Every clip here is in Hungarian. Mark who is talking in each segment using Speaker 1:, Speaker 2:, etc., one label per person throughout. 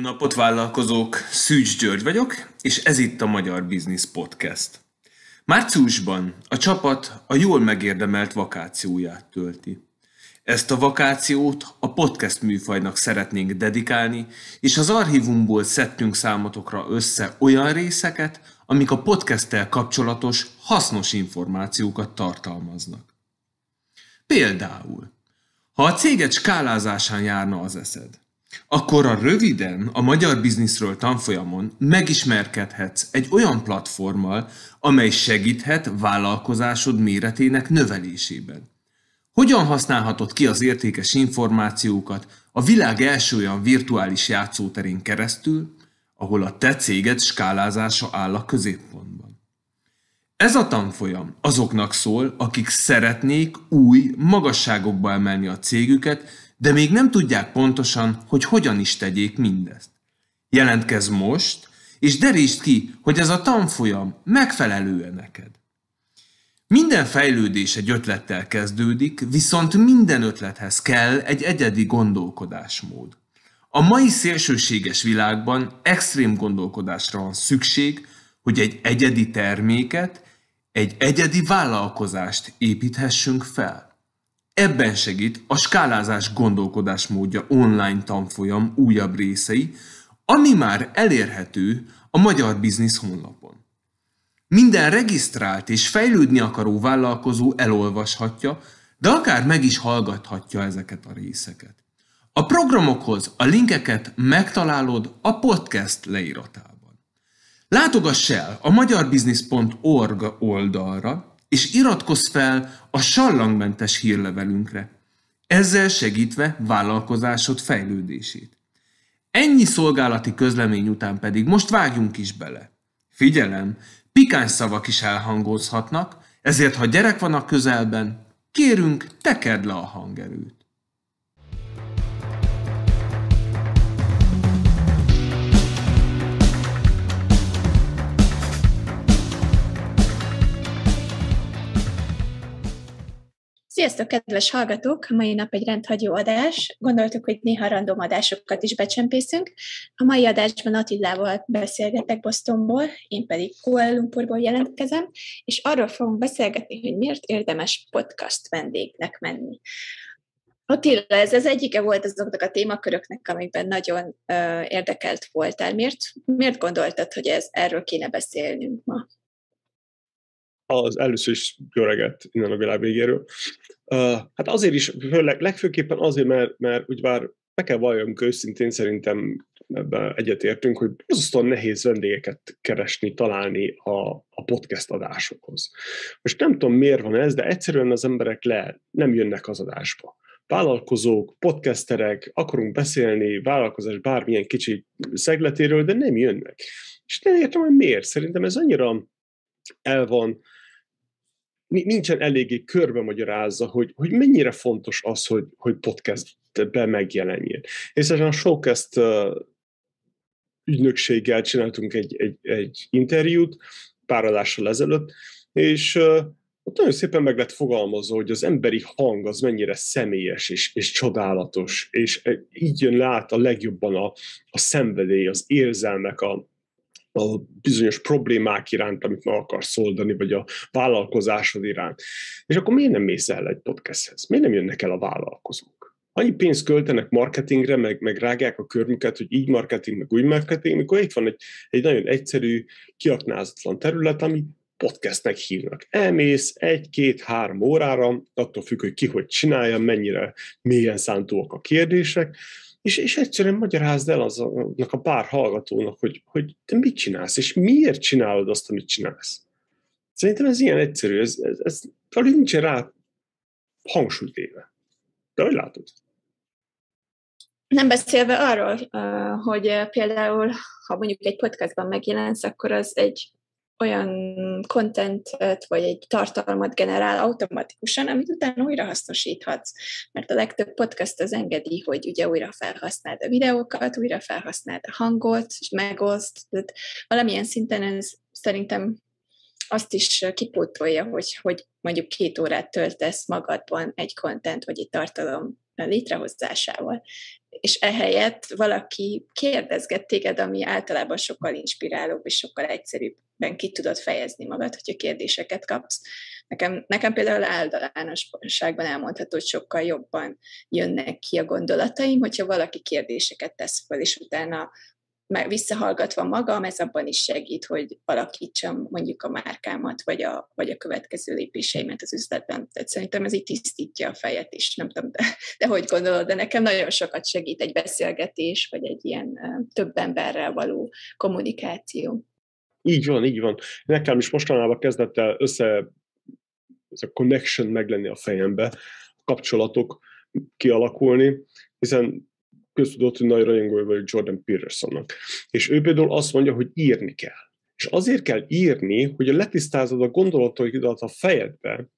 Speaker 1: napot vállalkozók, Szűcs György vagyok, és ez itt a Magyar Business Podcast. Márciusban a csapat a jól megérdemelt vakációját tölti. Ezt a vakációt a podcast műfajnak szeretnénk dedikálni, és az archívumból szedtünk számotokra össze olyan részeket, amik a podcasttel kapcsolatos hasznos információkat tartalmaznak. Például, ha a céget skálázásán járna az eszed, akkor a röviden a magyar bizniszről tanfolyamon megismerkedhetsz egy olyan platformmal, amely segíthet vállalkozásod méretének növelésében. Hogyan használhatod ki az értékes információkat a világ első olyan virtuális játszóterén keresztül, ahol a te céged skálázása áll a középpontban. Ez a tanfolyam azoknak szól, akik szeretnék új magasságokba emelni a cégüket, de még nem tudják pontosan, hogy hogyan is tegyék mindezt. Jelentkezz most, és derítsd ki, hogy ez a tanfolyam megfelelő neked. Minden fejlődés egy ötlettel kezdődik, viszont minden ötlethez kell egy egyedi gondolkodásmód. A mai szélsőséges világban extrém gondolkodásra van szükség, hogy egy egyedi terméket, egy egyedi vállalkozást építhessünk fel. Ebben segít a skálázás gondolkodásmódja online tanfolyam újabb részei, ami már elérhető a Magyar Biznisz honlapon. Minden regisztrált és fejlődni akaró vállalkozó elolvashatja, de akár meg is hallgathatja ezeket a részeket. A programokhoz a linkeket megtalálod a podcast leíratában. Látogass el a magyarbusiness.org oldalra, és iratkozz fel a sallangmentes hírlevelünkre, ezzel segítve vállalkozásod fejlődését. Ennyi szolgálati közlemény után pedig most vágjunk is bele. Figyelem, pikáns szavak is elhangozhatnak, ezért ha gyerek van a közelben, kérünk, tekerd le a hangerőt.
Speaker 2: Sziasztok, kedves hallgatók! Mai nap egy rendhagyó adás. Gondoltuk, hogy néha random adásokat is becsempészünk. A mai adásban Attilával beszélgetek Bostonból, én pedig Kuala Lumpurból jelentkezem, és arról fogunk beszélgetni, hogy miért érdemes podcast vendégnek menni. Attila, ez az egyike volt azoknak a témaköröknek, amikben nagyon uh, érdekelt voltál. Miért, miért gondoltad, hogy ez, erről kéne beszélnünk ma?
Speaker 3: Az először is jó innen a világ végéről. Uh, hát azért is, főleg, legfőképpen azért, mert, mert úgy bár be kell valljunk őszintén, szerintem ebben egyetértünk, hogy borzasztóan nehéz vendégeket keresni, találni a, a podcast adásokhoz. Most nem tudom, miért van ez, de egyszerűen az emberek le nem jönnek az adásba. Vállalkozók, podcasterek, akarunk beszélni vállalkozás bármilyen kicsi szegletéről, de nem jönnek. És nem értem, hogy miért. Szerintem ez annyira el van nincsen eléggé körbe magyarázza, hogy, hogy mennyire fontos az, hogy, hogy podcastbe megjelenjen. És a Showcast uh, ügynökséggel csináltunk egy, egy, egy interjút pár adással ezelőtt, és ott nagyon szépen meg lett fogalmazva, hogy az emberi hang az mennyire személyes és, és csodálatos, és így jön le át a legjobban a, a szenvedély, az érzelmek, a, a bizonyos problémák iránt, amit meg akarsz oldani, vagy a vállalkozásod iránt. És akkor miért nem mész el egy podcasthez? Miért nem jönnek el a vállalkozók? Annyi pénzt költenek marketingre, meg, meg rágják a körmüket, hogy így marketing, meg úgy marketing, mikor itt van egy, egy nagyon egyszerű, kiaknázatlan terület, ami podcastnek hívnak. Elmész egy-két-három órára, attól függ, hogy ki hogy csinálja, mennyire mélyen szántóak a kérdések, és, és egyszerűen magyarázd el aznak a pár hallgatónak, hogy, hogy te mit csinálsz, és miért csinálod azt, amit csinálsz. Szerintem ez ilyen egyszerű, ez, ez, ez alig nincsen rá hangsúlyt éve. De hogy látod?
Speaker 2: Nem beszélve arról, hogy például, ha mondjuk egy podcastban megjelensz, akkor az egy olyan contentet, vagy egy tartalmat generál automatikusan, amit utána újra hasznosíthatsz. Mert a legtöbb podcast az engedi, hogy ugye újra felhasználd a videókat, újra felhasználd a hangot, és megoszt. Tehát valamilyen szinten ez szerintem azt is kipótolja, hogy, hogy mondjuk két órát töltesz magadban egy content vagy egy tartalom létrehozásával. És ehelyett valaki kérdezget téged, ami általában sokkal inspirálóbb és sokkal egyszerűbben ki tudod fejezni magad, hogyha kérdéseket kapsz. Nekem, nekem például általánosságban elmondható, hogy sokkal jobban jönnek ki a gondolataim, hogyha valaki kérdéseket tesz fel, és utána meg visszahallgatva magam, ez abban is segít, hogy alakítsam mondjuk a márkámat, vagy a, vagy a következő lépéseimet az üzletben. Tehát szerintem ez így tisztítja a fejet is, nem tudom, de, de hogy gondolod, de nekem nagyon sokat segít egy beszélgetés, vagy egy ilyen több emberrel való kommunikáció.
Speaker 3: Így van, így van. Nekem is mostanában kezdett el össze ez a connection meglenni a fejembe, a kapcsolatok kialakulni, hiszen köztudott, hogy nagy rajongója vagy Jordan Petersonnak. És ő például azt mondja, hogy írni kell. És azért kell írni, hogy letisztázod a gondolataidat a fejedbe,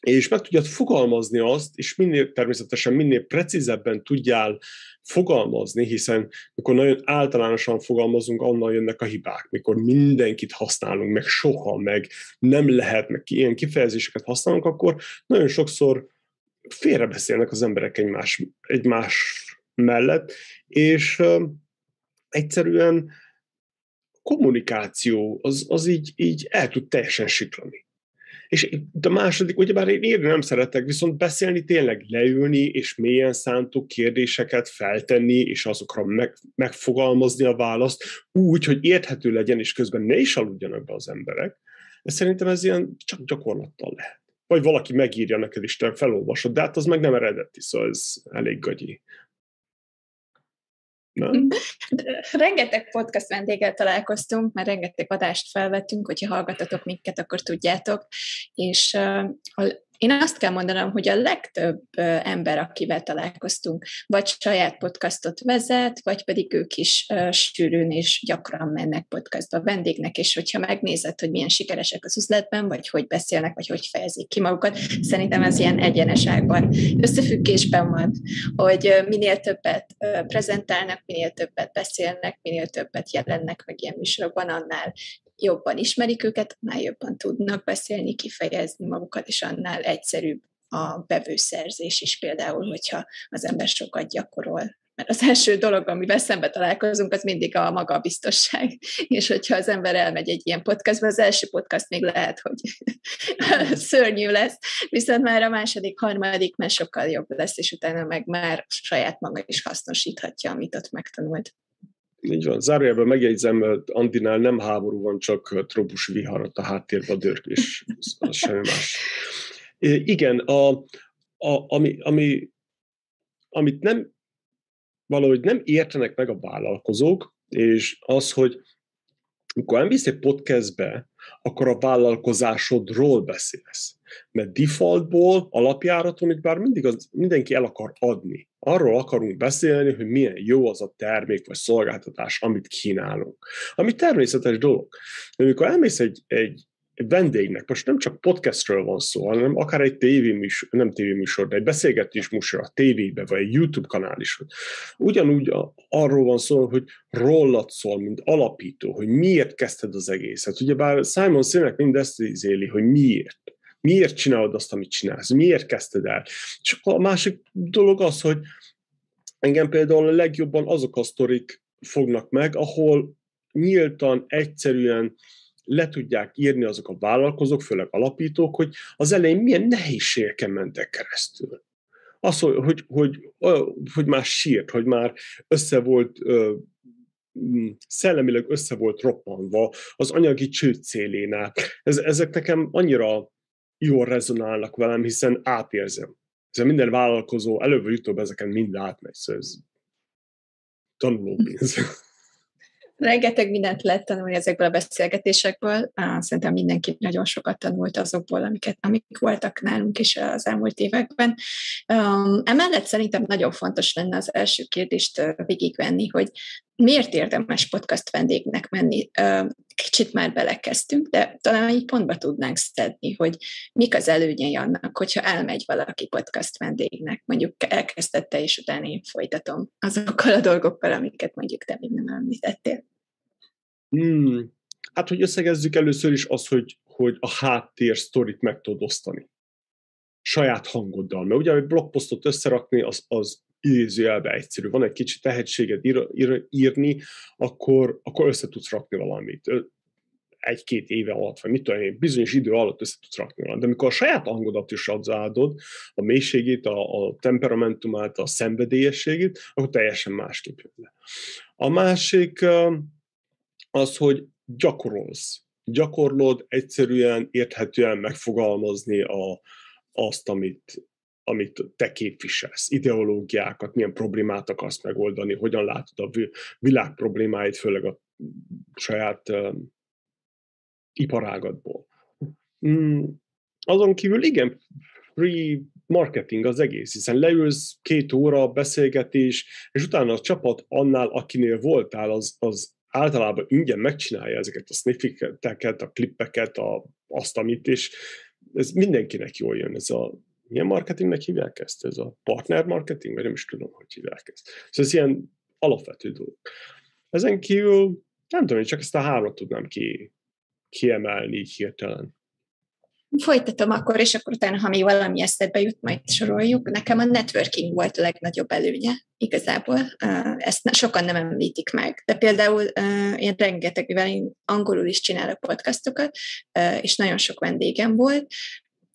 Speaker 3: és meg tudjad fogalmazni azt, és minél természetesen minél precízebben tudjál fogalmazni, hiszen mikor nagyon általánosan fogalmazunk, annal jönnek a hibák, mikor mindenkit használunk, meg soha, meg nem lehet, meg ilyen kifejezéseket használunk, akkor nagyon sokszor félrebeszélnek az emberek egymás, egymás mellett, és egyszerűen kommunikáció az, az így, így el tud teljesen siklani. És a második, ugyebár én írni nem szeretek, viszont beszélni tényleg leülni, és mélyen szántuk kérdéseket feltenni, és azokra meg, megfogalmazni a választ úgy, hogy érthető legyen, és közben ne is aludjanak be az emberek. Ez szerintem ez ilyen csak gyakorlattal lehet. Vagy valaki megírja neked, és te felolvasod, de hát az meg nem eredeti, szóval ez elég gagyi.
Speaker 2: Rengeteg podcast vendéggel találkoztunk, mert rengeteg adást felvettünk, hogyha hallgatatok minket, akkor tudjátok, és a én azt kell mondanom, hogy a legtöbb ember, akivel találkoztunk, vagy saját podcastot vezet, vagy pedig ők is sűrűn és gyakran mennek podcastba vendégnek, és hogyha megnézed, hogy milyen sikeresek az üzletben, vagy hogy beszélnek, vagy hogy fejezik ki magukat, szerintem ez ilyen egyeneságban összefüggésben van, hogy minél többet prezentálnak, minél többet beszélnek, minél többet jelennek meg ilyen műsorokban, annál jobban ismerik őket, annál jobban tudnak beszélni, kifejezni magukat, és annál egyszerűbb a bevőszerzés is például, hogyha az ember sokat gyakorol. Mert az első dolog, amivel szembe találkozunk, az mindig a magabiztosság. És hogyha az ember elmegy egy ilyen podcastba, az első podcast még lehet, hogy szörnyű lesz, viszont már a második, harmadik már sokkal jobb lesz, és utána meg már saját maga is hasznosíthatja, amit ott megtanult.
Speaker 3: Így van. Zárójelben megjegyzem, Andinál nem háború van, csak trópusi viharat a háttérben a és semmi más. Igen, a, a, ami, ami, amit nem valahogy nem értenek meg a vállalkozók, és az, hogy amikor elmész egy podcastbe, akkor a vállalkozásodról beszélsz. Mert defaultból, alapjáraton, itt bár mindig az, mindenki el akar adni. Arról akarunk beszélni, hogy milyen jó az a termék vagy szolgáltatás, amit kínálunk. Ami természetes dolog. De amikor elmész egy, egy vendégnek, most nem csak podcastről van szó, hanem akár egy tévéműsor, nem tévéműsor, de egy beszélgetés műsor a tévébe, vagy egy YouTube kanál is. Ugyanúgy arról van szó, hogy rólad szól, mint alapító, hogy miért kezdted az egészet. Ugyebár Simon Sinek mindezt izéli, hogy miért. Miért csinálod azt, amit csinálsz? Miért kezdted el? És a másik dolog az, hogy engem például a legjobban azok a sztorik fognak meg, ahol nyíltan, egyszerűen le tudják írni azok a vállalkozók, főleg alapítók, hogy az elején milyen nehézségeken mentek keresztül. Az, hogy, hogy, hogy, hogy már sírt, hogy már össze volt mm, szellemileg össze volt roppanva az anyagi csőd célénál. Ez, ezek nekem annyira jól rezonálnak velem, hiszen átérzem. Ez minden vállalkozó előbb vagy utóbb ezeken mind átmegy, szóval ez tanulópénz.
Speaker 2: Rengeteg mindent lehet tanulni ezekből a beszélgetésekből. Szerintem mindenki nagyon sokat tanult azokból, amiket, amik voltak nálunk is az elmúlt években. emellett szerintem nagyon fontos lenne az első kérdést végigvenni, hogy miért érdemes podcast vendégnek menni? Kicsit már belekezdtünk, de talán egy pontba tudnánk szedni, hogy mik az előnyei annak, hogyha elmegy valaki podcast vendégnek, mondjuk elkezdette, és utána én folytatom azokkal a dolgokkal, amiket mondjuk te még nem említettél.
Speaker 3: Hmm. Hát, hogy összegezzük először is az, hogy, hogy a háttér sztorit meg tudod osztani. saját hangoddal. Mert ugye egy blogposztot összerakni, az, az idézőjelbe egyszerű. Van egy kicsi tehetséged ír, ír, írni, akkor, akkor össze tudsz rakni valamit egy-két éve alatt, vagy mit tudom én, bizonyos idő alatt össze tudsz rakni valamit. De amikor a saját hangodat is adod, a mélységét, a, a temperamentumát, a szenvedélyességét, akkor teljesen másképp jön le. A másik az, hogy gyakorolsz. Gyakorlod egyszerűen, érthetően megfogalmazni a, azt, amit, amit te képviselsz, ideológiákat, milyen problémát akarsz megoldani, hogyan látod a világ problémáit, főleg a saját uh, iparágadból. Mm, azon kívül igen, free marketing az egész, hiszen leülsz két óra beszélgetés, és utána a csapat annál, akinél voltál, az, az általában ingyen megcsinálja ezeket a sniffeket, a klippeket, a, azt, amit, és ez mindenkinek jól jön, ez a milyen marketingnek hívják ezt? Ez a partner marketing? Vagy nem is tudom, hogy hívják ezt. Szóval ez ilyen alapvető dolog. Ezen kívül nem tudom, hogy csak ezt a hármat tudnám ki, kiemelni így hirtelen.
Speaker 2: Folytatom akkor, és akkor utána, ha még valami eszedbe jut, majd soroljuk. Nekem a networking volt a legnagyobb előnye igazából. Ezt sokan nem említik meg. De például én rengeteg, mivel én angolul is csinálok podcastokat, és nagyon sok vendégem volt,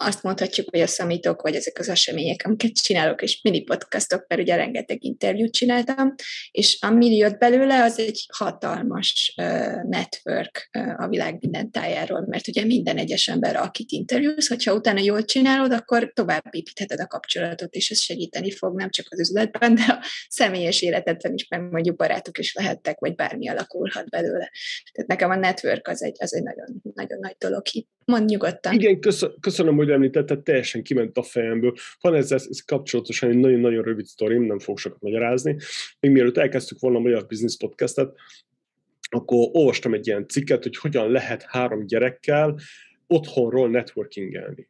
Speaker 2: azt mondhatjuk, hogy a szamítok, vagy ezek az események, amiket csinálok, és mini podcastok, mert ugye rengeteg interjút csináltam, és ami jött belőle, az egy hatalmas uh, network uh, a világ minden tájáról, mert ugye minden egyes ember, akit interjúz, hogyha utána jól csinálod, akkor tovább építheted a kapcsolatot, és ez segíteni fog nem csak az üzletben, de a személyes életedben is, mert mondjuk barátok is lehettek, vagy bármi alakulhat belőle. Tehát nekem a network az egy, az egy nagyon, nagyon nagy dolog. Mond nyugodtan.
Speaker 3: Igen, köszönöm, hogy említetted, teljesen kiment a fejemből. Van ezzel ez kapcsolatosan egy nagyon-nagyon rövid sztorim, nem fog sokat magyarázni. Még mielőtt elkezdtük volna a Magyar Business Podcastet, akkor olvastam egy ilyen cikket, hogy hogyan lehet három gyerekkel otthonról networkingelni.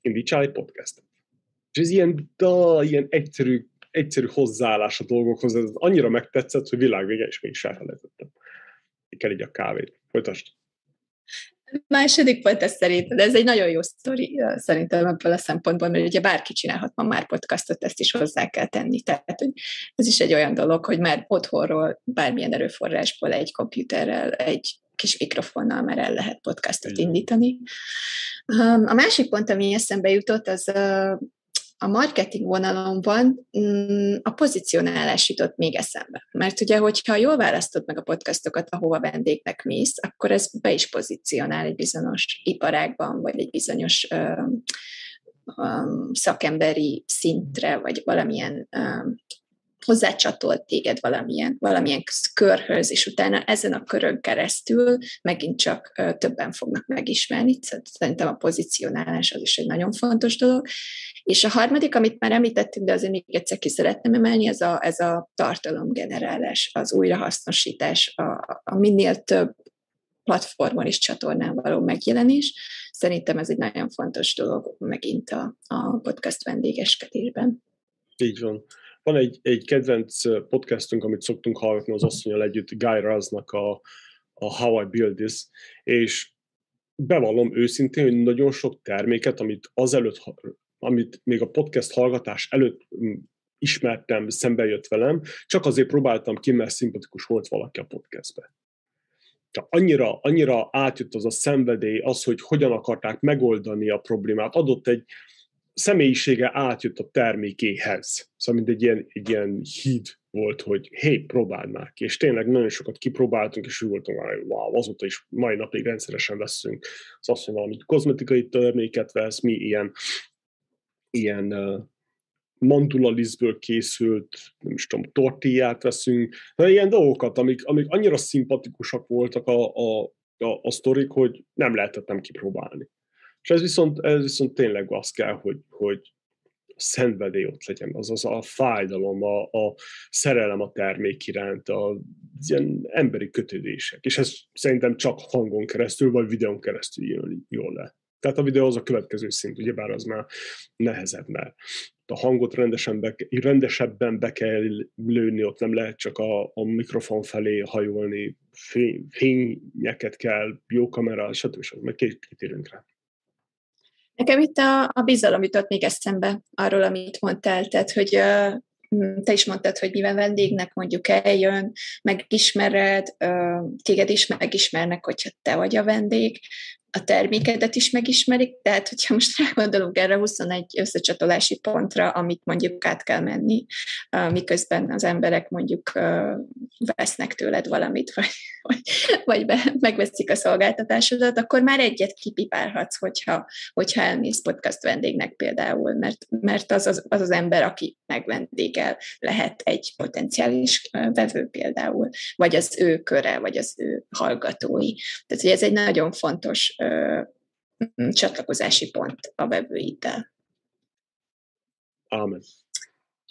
Speaker 3: Indítsál egy podcastet. És ez ilyen, da, ilyen egyszerű, egyszerű hozzáállás a dolgokhoz, ez annyira megtetszett, hogy világvége is mégis elfelejtettem. Kell így a kávét. Folytasd.
Speaker 2: Második pont ez szerinted, ez egy nagyon jó sztori szerintem ebből a szempontból, mert ugye bárki csinálhat ma már podcastot, ezt is hozzá kell tenni. Tehát hogy ez is egy olyan dolog, hogy már otthonról, bármilyen erőforrásból, egy komputerrel, egy kis mikrofonnal már el lehet podcastot indítani. A másik pont, ami eszembe jutott, az a marketing vonalon mm, a pozicionálás jutott még eszembe. Mert ugye, hogyha jól választod meg a podcastokat, ahova vendégnek mész, akkor ez be is pozícionál egy bizonyos iparágban, vagy egy bizonyos um, um, szakemberi szintre, vagy valamilyen um, hozzácsatolt téged valamilyen, valamilyen körhöz, és utána ezen a körön keresztül megint csak többen fognak megismerni. Szerintem a pozicionálás az is egy nagyon fontos dolog. És a harmadik, amit már említettük, de azért még egyszer ki szeretném emelni, ez a, ez a tartalomgenerálás, az újrahasznosítás, a, a minél több platformon és csatornán való megjelenés. Szerintem ez egy nagyon fontos dolog megint a, a podcast vendégeskedésben.
Speaker 3: Így van. Van egy, egy kedvenc podcastunk, amit szoktunk hallgatni az asszonyal együtt, Guy Raznak a, a How I Build This, és bevallom őszintén, hogy nagyon sok terméket, amit azelőtt, amit még a podcast hallgatás előtt ismertem, szembe jött velem, csak azért próbáltam ki, mert szimpatikus volt valaki a podcastbe. Tehát annyira, annyira átjött az a szenvedély, az, hogy hogyan akarták megoldani a problémát, adott egy, személyisége átjött a termékéhez. Szóval mint egy ilyen, egy ilyen híd volt, hogy hé, próbáld már ki. És tényleg nagyon sokat kipróbáltunk, és úgy voltunk, hogy wow, azóta is mai napig rendszeresen veszünk. Az azt, hogy valamit kozmetikai terméket vesz, mi ilyen, ilyen uh, mandulalizből készült, nem is tudom, tortillát veszünk, de ilyen dolgokat, amik, amik annyira szimpatikusak voltak a, a, a, a sztorik, hogy nem lehetett nem kipróbálni. És ez viszont, ez viszont tényleg az kell, hogy, hogy a szenvedély ott legyen, azaz a fájdalom, a, a szerelem a termék iránt, a ilyen emberi kötődések. És ez szerintem csak hangon keresztül, vagy videón keresztül jön jól le. Tehát a videó az a következő szint, ugyebár az már nehezebb, mert a hangot rendesen be, rendesebben be kell lőni, ott nem lehet csak a, a mikrofon felé hajolni, fény, fényeket kell, jó kamera, stb. stb. Meg kitérünk rá.
Speaker 2: Nekem itt a, a bizalom jutott még eszembe arról, amit mondtál, tehát, hogy uh, te is mondtad, hogy mivel vendégnek mondjuk eljön, megismered, téged is megismernek, hogyha te vagy a vendég, a termékedet is megismerik, tehát hogyha most rágondolunk erre 21 összecsatolási pontra, amit mondjuk át kell menni, miközben az emberek mondjuk vesznek tőled valamit, vagy, vagy, be, megveszik a szolgáltatásodat, akkor már egyet kipipálhatsz, hogyha, hogyha elmész podcast vendégnek például, mert, mert az, az, az az ember, aki megvendégel, lehet egy potenciális vevő például, vagy az ő köre, vagy az ő hallgatói. Tehát, hogy ez egy nagyon fontos csatlakozási pont a vevőiddel.
Speaker 3: Amen.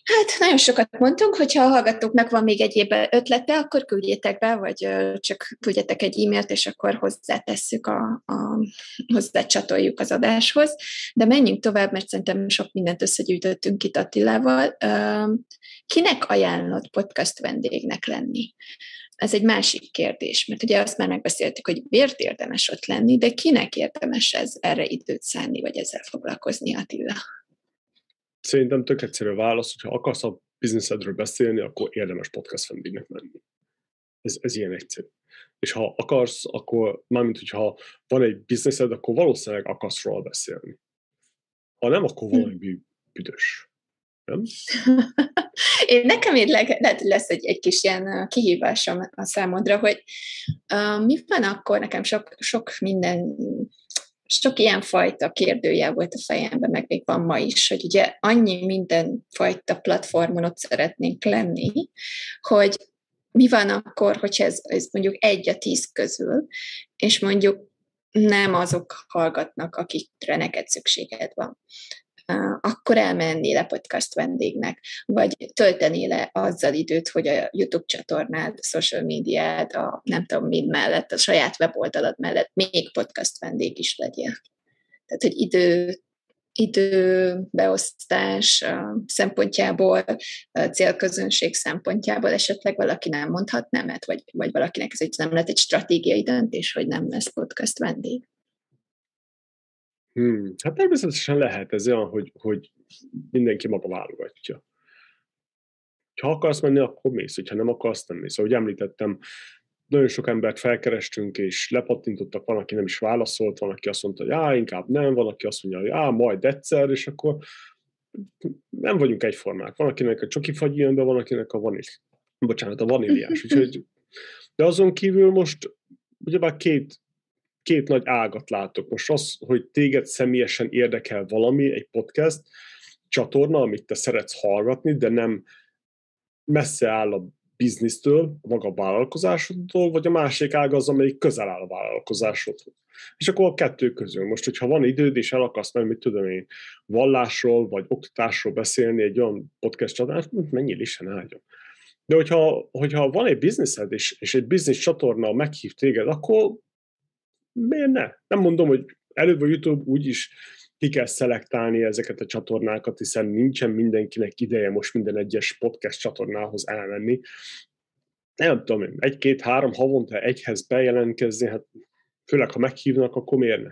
Speaker 2: Hát nagyon sokat mondtunk, hogyha a hallgatóknak van még egyéb ötlete, akkor küldjétek be, vagy csak küldjetek egy e-mailt, és akkor hozzátesszük, a, a, hozzácsatoljuk az adáshoz. De menjünk tovább, mert szerintem sok mindent összegyűjtöttünk itt Attilával. Kinek ajánlott podcast vendégnek lenni? Ez egy másik kérdés, mert ugye azt már megbeszéltük, hogy miért érdemes ott lenni, de kinek érdemes ez, erre időt szánni, vagy ezzel foglalkozni, Attila?
Speaker 3: Szerintem tök egyszerű válasz, hogyha akarsz a bizniszedről beszélni, akkor érdemes podcast vendégnek menni. Ez, ez ilyen egyszerű. És ha akarsz, akkor mármint, hogyha van egy bizniszed, akkor valószínűleg akarsz róla beszélni. Ha nem, akkor hm. valami büdös. Nem?
Speaker 2: Én nekem így lehet, lesz egy, egy kis ilyen kihívásom a számodra, hogy uh, mi van akkor, nekem sok, sok minden sok ilyen fajta kérdője volt a fejemben, meg még van ma is, hogy ugye annyi minden fajta platformon ott szeretnénk lenni, hogy mi van akkor, hogyha ez, ez mondjuk egy a tíz közül, és mondjuk nem azok hallgatnak, akikre neked szükséged van akkor elmenni le podcast vendégnek, vagy tölteni le azzal időt, hogy a YouTube csatornád, a social médiád, a nem tudom mind mellett, a saját weboldalad mellett még podcast vendég is legyen. Tehát, hogy idő, időbeosztás szempontjából, célközönség szempontjából esetleg valaki nem mondhat nemet, vagy, vagy valakinek ez egy, nem lett egy stratégiai döntés, hogy nem lesz podcast vendég.
Speaker 3: Hmm. Hát természetesen lehet ez olyan, hogy, hogy mindenki maga válogatja. Ha akarsz menni, akkor mész, ha nem akarsz, nem mész. Ahogy említettem, nagyon sok embert felkerestünk, és lepattintottak, van, aki nem is válaszolt, van, aki azt mondta, hogy á, inkább nem, van, aki azt mondja, hogy á, majd egyszer, és akkor nem vagyunk egyformák. Van, akinek a csoki fagy jön be, van, akinek a vanil. Bocsánat, a vaníliás. Úgyhogy, de azon kívül most ugyebár két két nagy ágat látok. Most az, hogy téged személyesen érdekel valami, egy podcast, csatorna, amit te szeretsz hallgatni, de nem messze áll a biznisztől, maga a vállalkozásodtól, vagy a másik ág az, amelyik közel áll a vállalkozásodhoz. És akkor a kettő közül. Most, hogyha van időd, és el akarsz menni, mit tudom én, vallásról, vagy oktatásról beszélni egy olyan podcast csatornát, mennyi is sem áldjon. De hogyha, hogyha van egy bizniszed, és, és egy biznisz csatorna meghív téged, akkor miért ne? Nem mondom, hogy előbb a YouTube úgyis ki kell szelektálni ezeket a csatornákat, hiszen nincsen mindenkinek ideje most minden egyes podcast csatornához elmenni. Nem tudom egy-két-három havonta egyhez bejelentkezni, hát főleg ha meghívnak, akkor miért ne?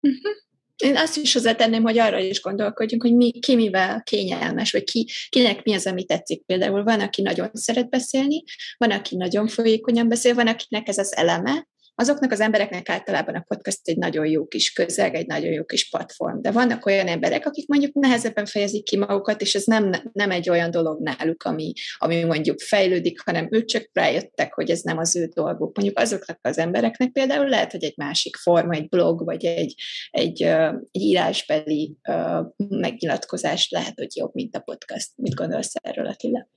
Speaker 2: Uh-huh. Én azt is hozzátenném, hogy arra is gondolkodjunk, hogy mi, ki mivel kényelmes, vagy ki, kinek mi az, ami tetszik. Például van, aki nagyon szeret beszélni, van, aki nagyon folyékonyan beszél, van, akinek ez az eleme, azoknak az embereknek általában a podcast egy nagyon jó kis közeg, egy nagyon jó kis platform. De vannak olyan emberek, akik mondjuk nehezebben fejezik ki magukat, és ez nem, nem egy olyan dolog náluk, ami, ami mondjuk fejlődik, hanem ők csak rájöttek, hogy ez nem az ő dolguk. Mondjuk azoknak az embereknek például lehet, hogy egy másik forma, egy blog, vagy egy, egy, egy írásbeli megnyilatkozás lehet, hogy jobb, mint a podcast. Mit gondolsz erről, Attila?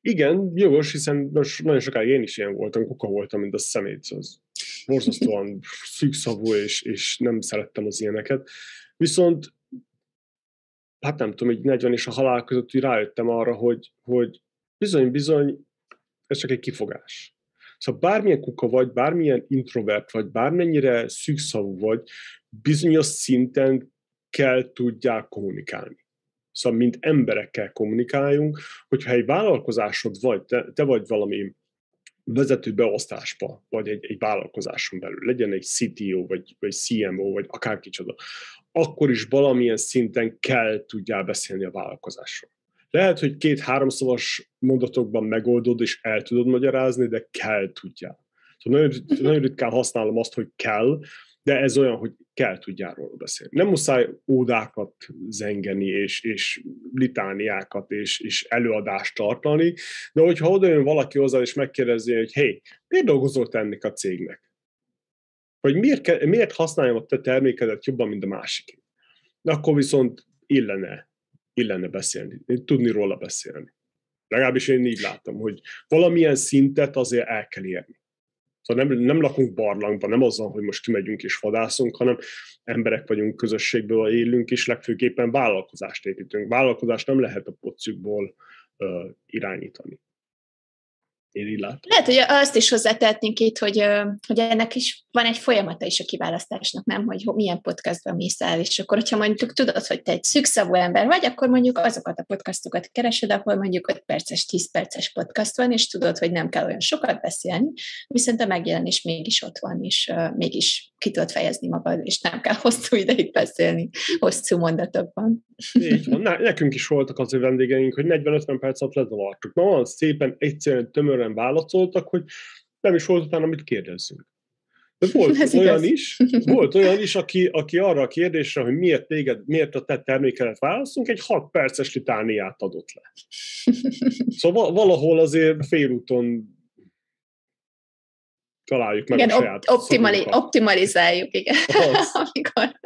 Speaker 3: Igen, jogos, hiszen most nagyon sokáig én is ilyen voltam, kuka voltam, mint a szemét. Az borzasztóan szűkszavú, és, és nem szerettem az ilyeneket. Viszont, hát nem tudom, egy 40 és a halál között úgy rájöttem arra, hogy, hogy bizony-bizony, ez csak egy kifogás. Szóval bármilyen kuka vagy, bármilyen introvert vagy, bármennyire szűkszavú vagy, bizonyos szinten kell tudják kommunikálni. Szóval, mint emberekkel kommunikáljunk, hogyha egy vállalkozásod vagy, te, te vagy valami vezető beosztásba, vagy egy, egy vállalkozáson belül, legyen egy CTO, vagy, vagy CMO, vagy akárkicsoda, akkor is valamilyen szinten kell tudjál beszélni a vállalkozásról. Lehet, hogy két-háromszavas mondatokban megoldod, és el tudod magyarázni, de kell tudjál. Szóval nagyon, nagyon ritkán használom azt, hogy kell, de ez olyan, hogy kell tudjál róla beszélni. Nem muszáj ódákat zengeni, és, és litániákat, és, és előadást tartani, de hogyha oda jön valaki hozzá, és megkérdezi, hogy hé, miért dolgozol te ennek a cégnek? Vagy miért, miért használjam a te termékedet jobban, mint a másik? Akkor viszont illene, illene beszélni, tudni róla beszélni. Legalábbis én így látom, hogy valamilyen szintet azért el kell érni. Szóval nem, nem lakunk barlangban, nem azzal, hogy most kimegyünk és vadászunk, hanem emberek vagyunk, közösségből élünk, és legfőképpen vállalkozást építünk. Vállalkozást nem lehet a pocukból uh, irányítani. Én így látom.
Speaker 2: Lehet, hogy azt is hozzátehetnénk itt, hogy, hogy ennek is van egy folyamata is a kiválasztásnak, nem, hogy milyen podcastban mész el, és akkor, hogyha mondjuk tudod, hogy te egy szükszavú ember vagy, akkor mondjuk azokat a podcastokat keresed, ahol mondjuk 5 perces, 10 perces podcast van, és tudod, hogy nem kell olyan sokat beszélni, viszont a megjelenés mégis ott van, és mégis ki tudod fejezni magad, és nem kell hosszú ideig beszélni hosszú mondatokban.
Speaker 3: Így van. nekünk is voltak az vendégeink, hogy 40-50 perc alatt lezavartuk. Ma van szépen, egyszerűen, tömören válaszoltak, hogy nem is volt utána, amit kérdezzünk. De volt Ez olyan igaz. is, volt olyan is, aki, aki arra a kérdésre, hogy miért téged, miért a te termékelet válaszunk, egy 6 perces litániát adott le. Szóval valahol azért félúton találjuk meg
Speaker 2: igen,
Speaker 3: a saját
Speaker 2: op- optimali- optimalizáljuk, igen. Amikor...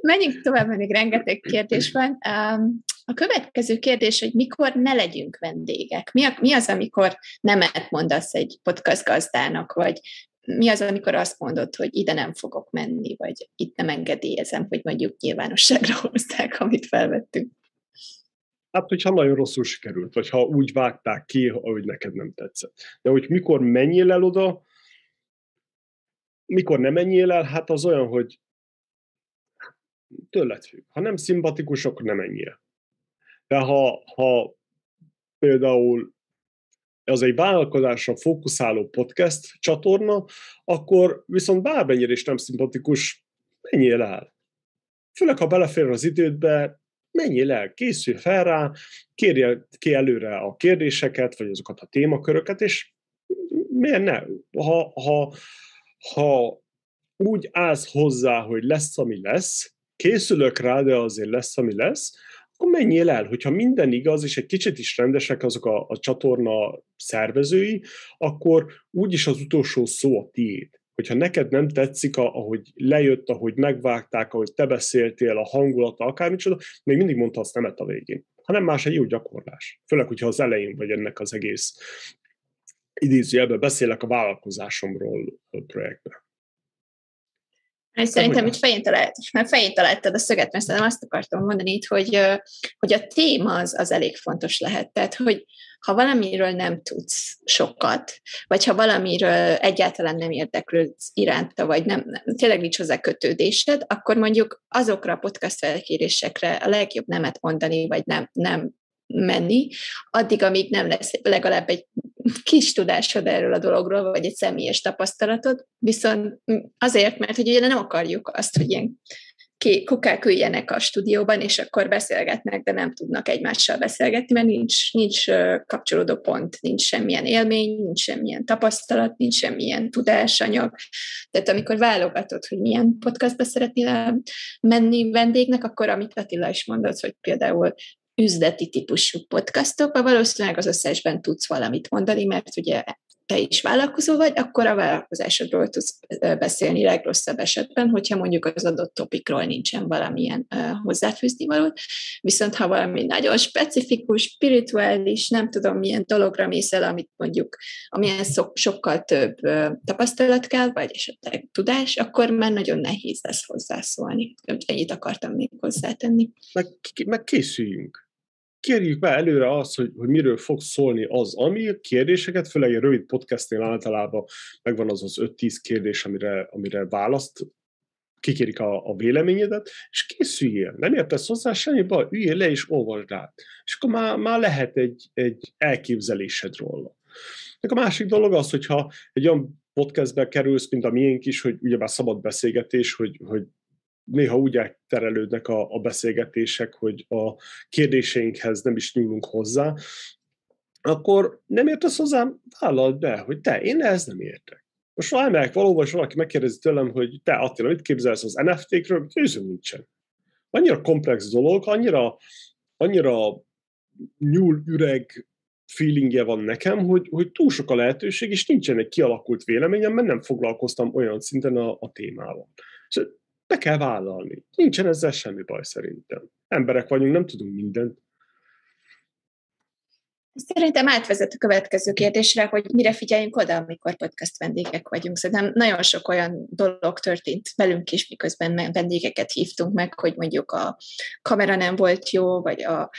Speaker 2: Menjünk tovább, még rengeteg kérdés van. A következő kérdés, hogy mikor ne legyünk vendégek? Mi, a, mi az, amikor nemet mondasz egy podcast gazdának, vagy mi az, amikor azt mondod, hogy ide nem fogok menni, vagy itt nem engedélyezem, hogy mondjuk nyilvánosságra hozták, amit felvettünk?
Speaker 3: Hát, hogyha nagyon rosszul sikerült, vagy ha úgy vágták ki, ahogy neked nem tetszett. De hogy mikor menjél el oda, mikor nem menjél el, hát az olyan, hogy tőled függ. Ha nem szimpatikus, akkor nem menjél. De ha, ha például az egy vállalkozásra fókuszáló podcast csatorna, akkor viszont bármennyire is nem szimpatikus, menjél el. Főleg, ha belefér az idődbe, menjél el, készülj fel rá, kérje ki előre a kérdéseket, vagy azokat a témaköröket, és miért ne? Ha, ha, ha úgy állsz hozzá, hogy lesz, ami lesz, készülök rá, de azért lesz, ami lesz, akkor menjél el, hogyha minden igaz, és egy kicsit is rendesek azok a, a csatorna szervezői, akkor úgyis az utolsó szó a tiéd. Hogyha neked nem tetszik, ahogy lejött, ahogy megvágták, ahogy te beszéltél, a hangulata, akármicsoda, még mindig mondhatsz nemet a végén. Ha nem más, egy jó gyakorlás. Főleg, hogyha az elején vagy ennek az egész idézőjelben beszélek a vállalkozásomról a projektben.
Speaker 2: És szerintem itt fején, talált, mert fején találtad a szöget, mert szerintem azt akartam mondani itt, hogy, hogy a téma az, az elég fontos lehet. Tehát, hogy ha valamiről nem tudsz sokat, vagy ha valamiről egyáltalán nem érdeklődsz iránta, vagy nem, nem tényleg nincs hozzá kötődésed, akkor mondjuk azokra a podcast felkérésekre a legjobb nemet mondani, vagy nem, nem menni, addig, amíg nem lesz legalább egy kis tudásod erről a dologról, vagy egy személyes tapasztalatod, viszont azért, mert hogy ugye nem akarjuk azt, hogy ilyen kukák üljenek a stúdióban, és akkor beszélgetnek, de nem tudnak egymással beszélgetni, mert nincs, nincs kapcsolódó pont, nincs semmilyen élmény, nincs semmilyen tapasztalat, nincs semmilyen tudásanyag. Tehát amikor válogatod, hogy milyen podcastba szeretnél menni vendégnek, akkor amit Attila is mondott, hogy például üzleti típusú podcastokban, valószínűleg az összesben tudsz valamit mondani, mert ugye te is vállalkozó vagy, akkor a vállalkozásodról tudsz beszélni legrosszabb esetben, hogyha mondjuk az adott topikról nincsen valamilyen hozzáfűzni való. Viszont ha valami nagyon specifikus, spirituális, nem tudom milyen dologra mész el, amit mondjuk, amilyen szok, sokkal több tapasztalat kell, vagy esetleg tudás, akkor már nagyon nehéz lesz hozzászólni. Ennyit akartam még hozzátenni.
Speaker 3: Meg, meg készüljünk kérjük be előre azt, hogy, hogy miről fog szólni az, ami kérdéseket, főleg egy rövid podcastnél általában megvan az az 5-10 kérdés, amire, amire választ, kikérik a, a véleményedet, és készüljél. Nem értesz hozzá semmi baj, üljél le és olvasd át. És akkor már, már lehet egy, egy elképzelésed róla. Meg a másik dolog az, hogyha egy olyan podcastbe kerülsz, mint a miénk is, hogy ugyebár szabad beszélgetés, hogy, hogy néha úgy terelődnek a, a beszélgetések, hogy a kérdéseinkhez nem is nyúlunk hozzá, akkor nem értesz hozzám, vállald be, hogy te, én ehhez nem értek. Most elmegyek valóban, és valaki megkérdezi tőlem, hogy te Attila, mit képzelsz az NFT-kről? Őzöm nincsen. Annyira komplex dolog, annyira, annyira nyúl üreg feelingje van nekem, hogy, hogy túl sok a lehetőség, és nincsen egy kialakult véleményem, mert nem foglalkoztam olyan szinten a, a témával. És be kell vállalni. Nincsen ezzel semmi baj szerintem. Emberek vagyunk, nem tudunk mindent.
Speaker 2: Szerintem átvezet a következő kérdésre, hogy mire figyeljünk oda, amikor podcast vendégek vagyunk. Szerintem nagyon sok olyan dolog történt velünk is, miközben vendégeket hívtunk meg, hogy mondjuk a kamera nem volt jó, vagy a,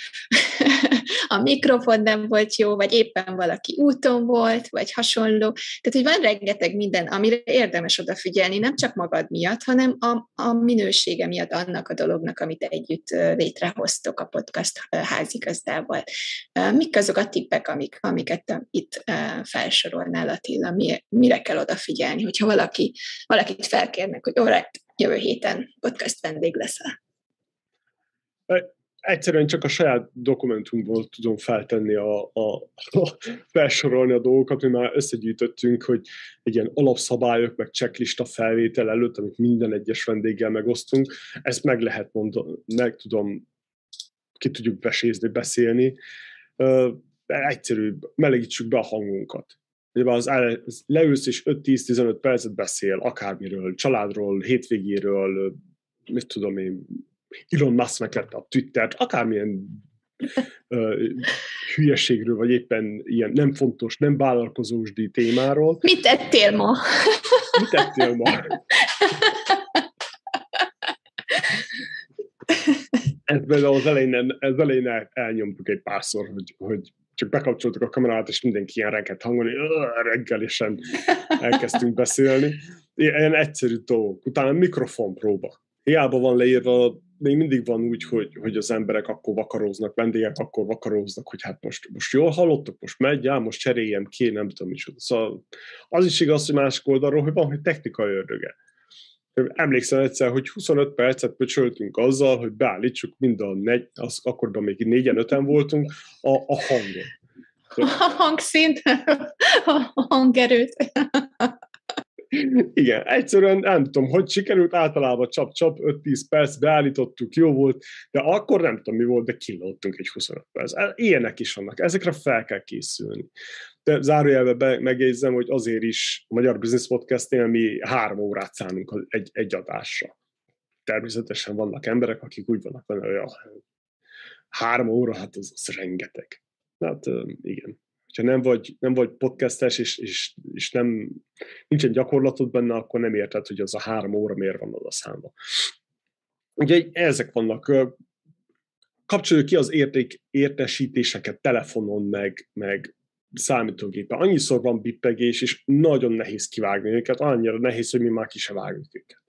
Speaker 2: a mikrofon nem volt jó, vagy éppen valaki úton volt, vagy hasonló. Tehát, hogy van rengeteg minden, amire érdemes odafigyelni, nem csak magad miatt, hanem a, a minősége miatt annak a dolognak, amit együtt létrehoztok a podcast házigazdával. Mik azok a tippek, amik, amiket itt felsorolnál, Attila, mi, mire kell odafigyelni, hogyha valaki, valakit felkérnek, hogy alright, jövő héten podcast vendég leszel?
Speaker 3: Egyszerűen csak a saját dokumentumból tudom feltenni a, a, a felsorolni a dolgokat, mi már összegyűjtöttünk, hogy egy ilyen alapszabályok, meg checklista felvétel előtt, amit minden egyes vendéggel megosztunk, ezt meg lehet mondani, meg tudom, ki tudjuk besézni, beszélni egyszerűbb, melegítsük be a hangunkat. Ugye az, az leülsz és 5-10-15 percet beszél akármiről, családról, hétvégéről, mit tudom én, Elon Musk megvette a Twittert, akármilyen uh, hülyeségről, vagy éppen ilyen nem fontos, nem vállalkozósdi témáról.
Speaker 2: Mit tettél ma?
Speaker 3: Mit tettél ma? Ez például az elején, az elején el, elnyomtuk egy párszor, hogy, hogy csak bekapcsoltuk a kamerát, és mindenki ilyen reggelt hangolni, reggelisen elkezdtünk beszélni. Ilyen egyszerű dolgok. Utána mikrofon próba. Hiába van leírva, még mindig van úgy, hogy, hogy az emberek akkor vakaróznak, vendégek akkor vakaróznak, hogy hát most, most jól hallottak, most megy, já, most cseréljem ki, nem tudom micsoda. Szóval az is igaz, hogy másik oldalról, hogy van, hogy technikai ördöge. Emlékszem egyszer, hogy 25 percet pöcsöltünk azzal, hogy beállítsuk mind a negy, az, akkorban még négyen, öten voltunk, a, a hangot.
Speaker 2: A hangszint, a hangerőt.
Speaker 3: Igen, egyszerűen nem tudom, hogy sikerült, általában csap-csap, 5-10 perc beállítottuk, jó volt, de akkor nem tudom mi volt, de kilódtunk egy 25 perc. Ilyenek is vannak, ezekre fel kell készülni. De zárójelben megjegyzem, hogy azért is a Magyar Business Podcastnél mi három órát szánunk egy, egy adásra. Természetesen vannak emberek, akik úgy vannak hogy három óra, hát az, az rengeteg. Hát igen. Ha nem vagy, nem vagy podcastes, és, és, és nem, nincsen gyakorlatod benne, akkor nem érted, hogy az a három óra miért van oda számba. Ugye ezek vannak. Kapcsoljuk ki az érték, értesítéseket telefonon, meg, meg számítógépen. Annyiszor van bippegés, és nagyon nehéz kivágni őket, annyira nehéz, hogy mi már ki se vágjuk őket.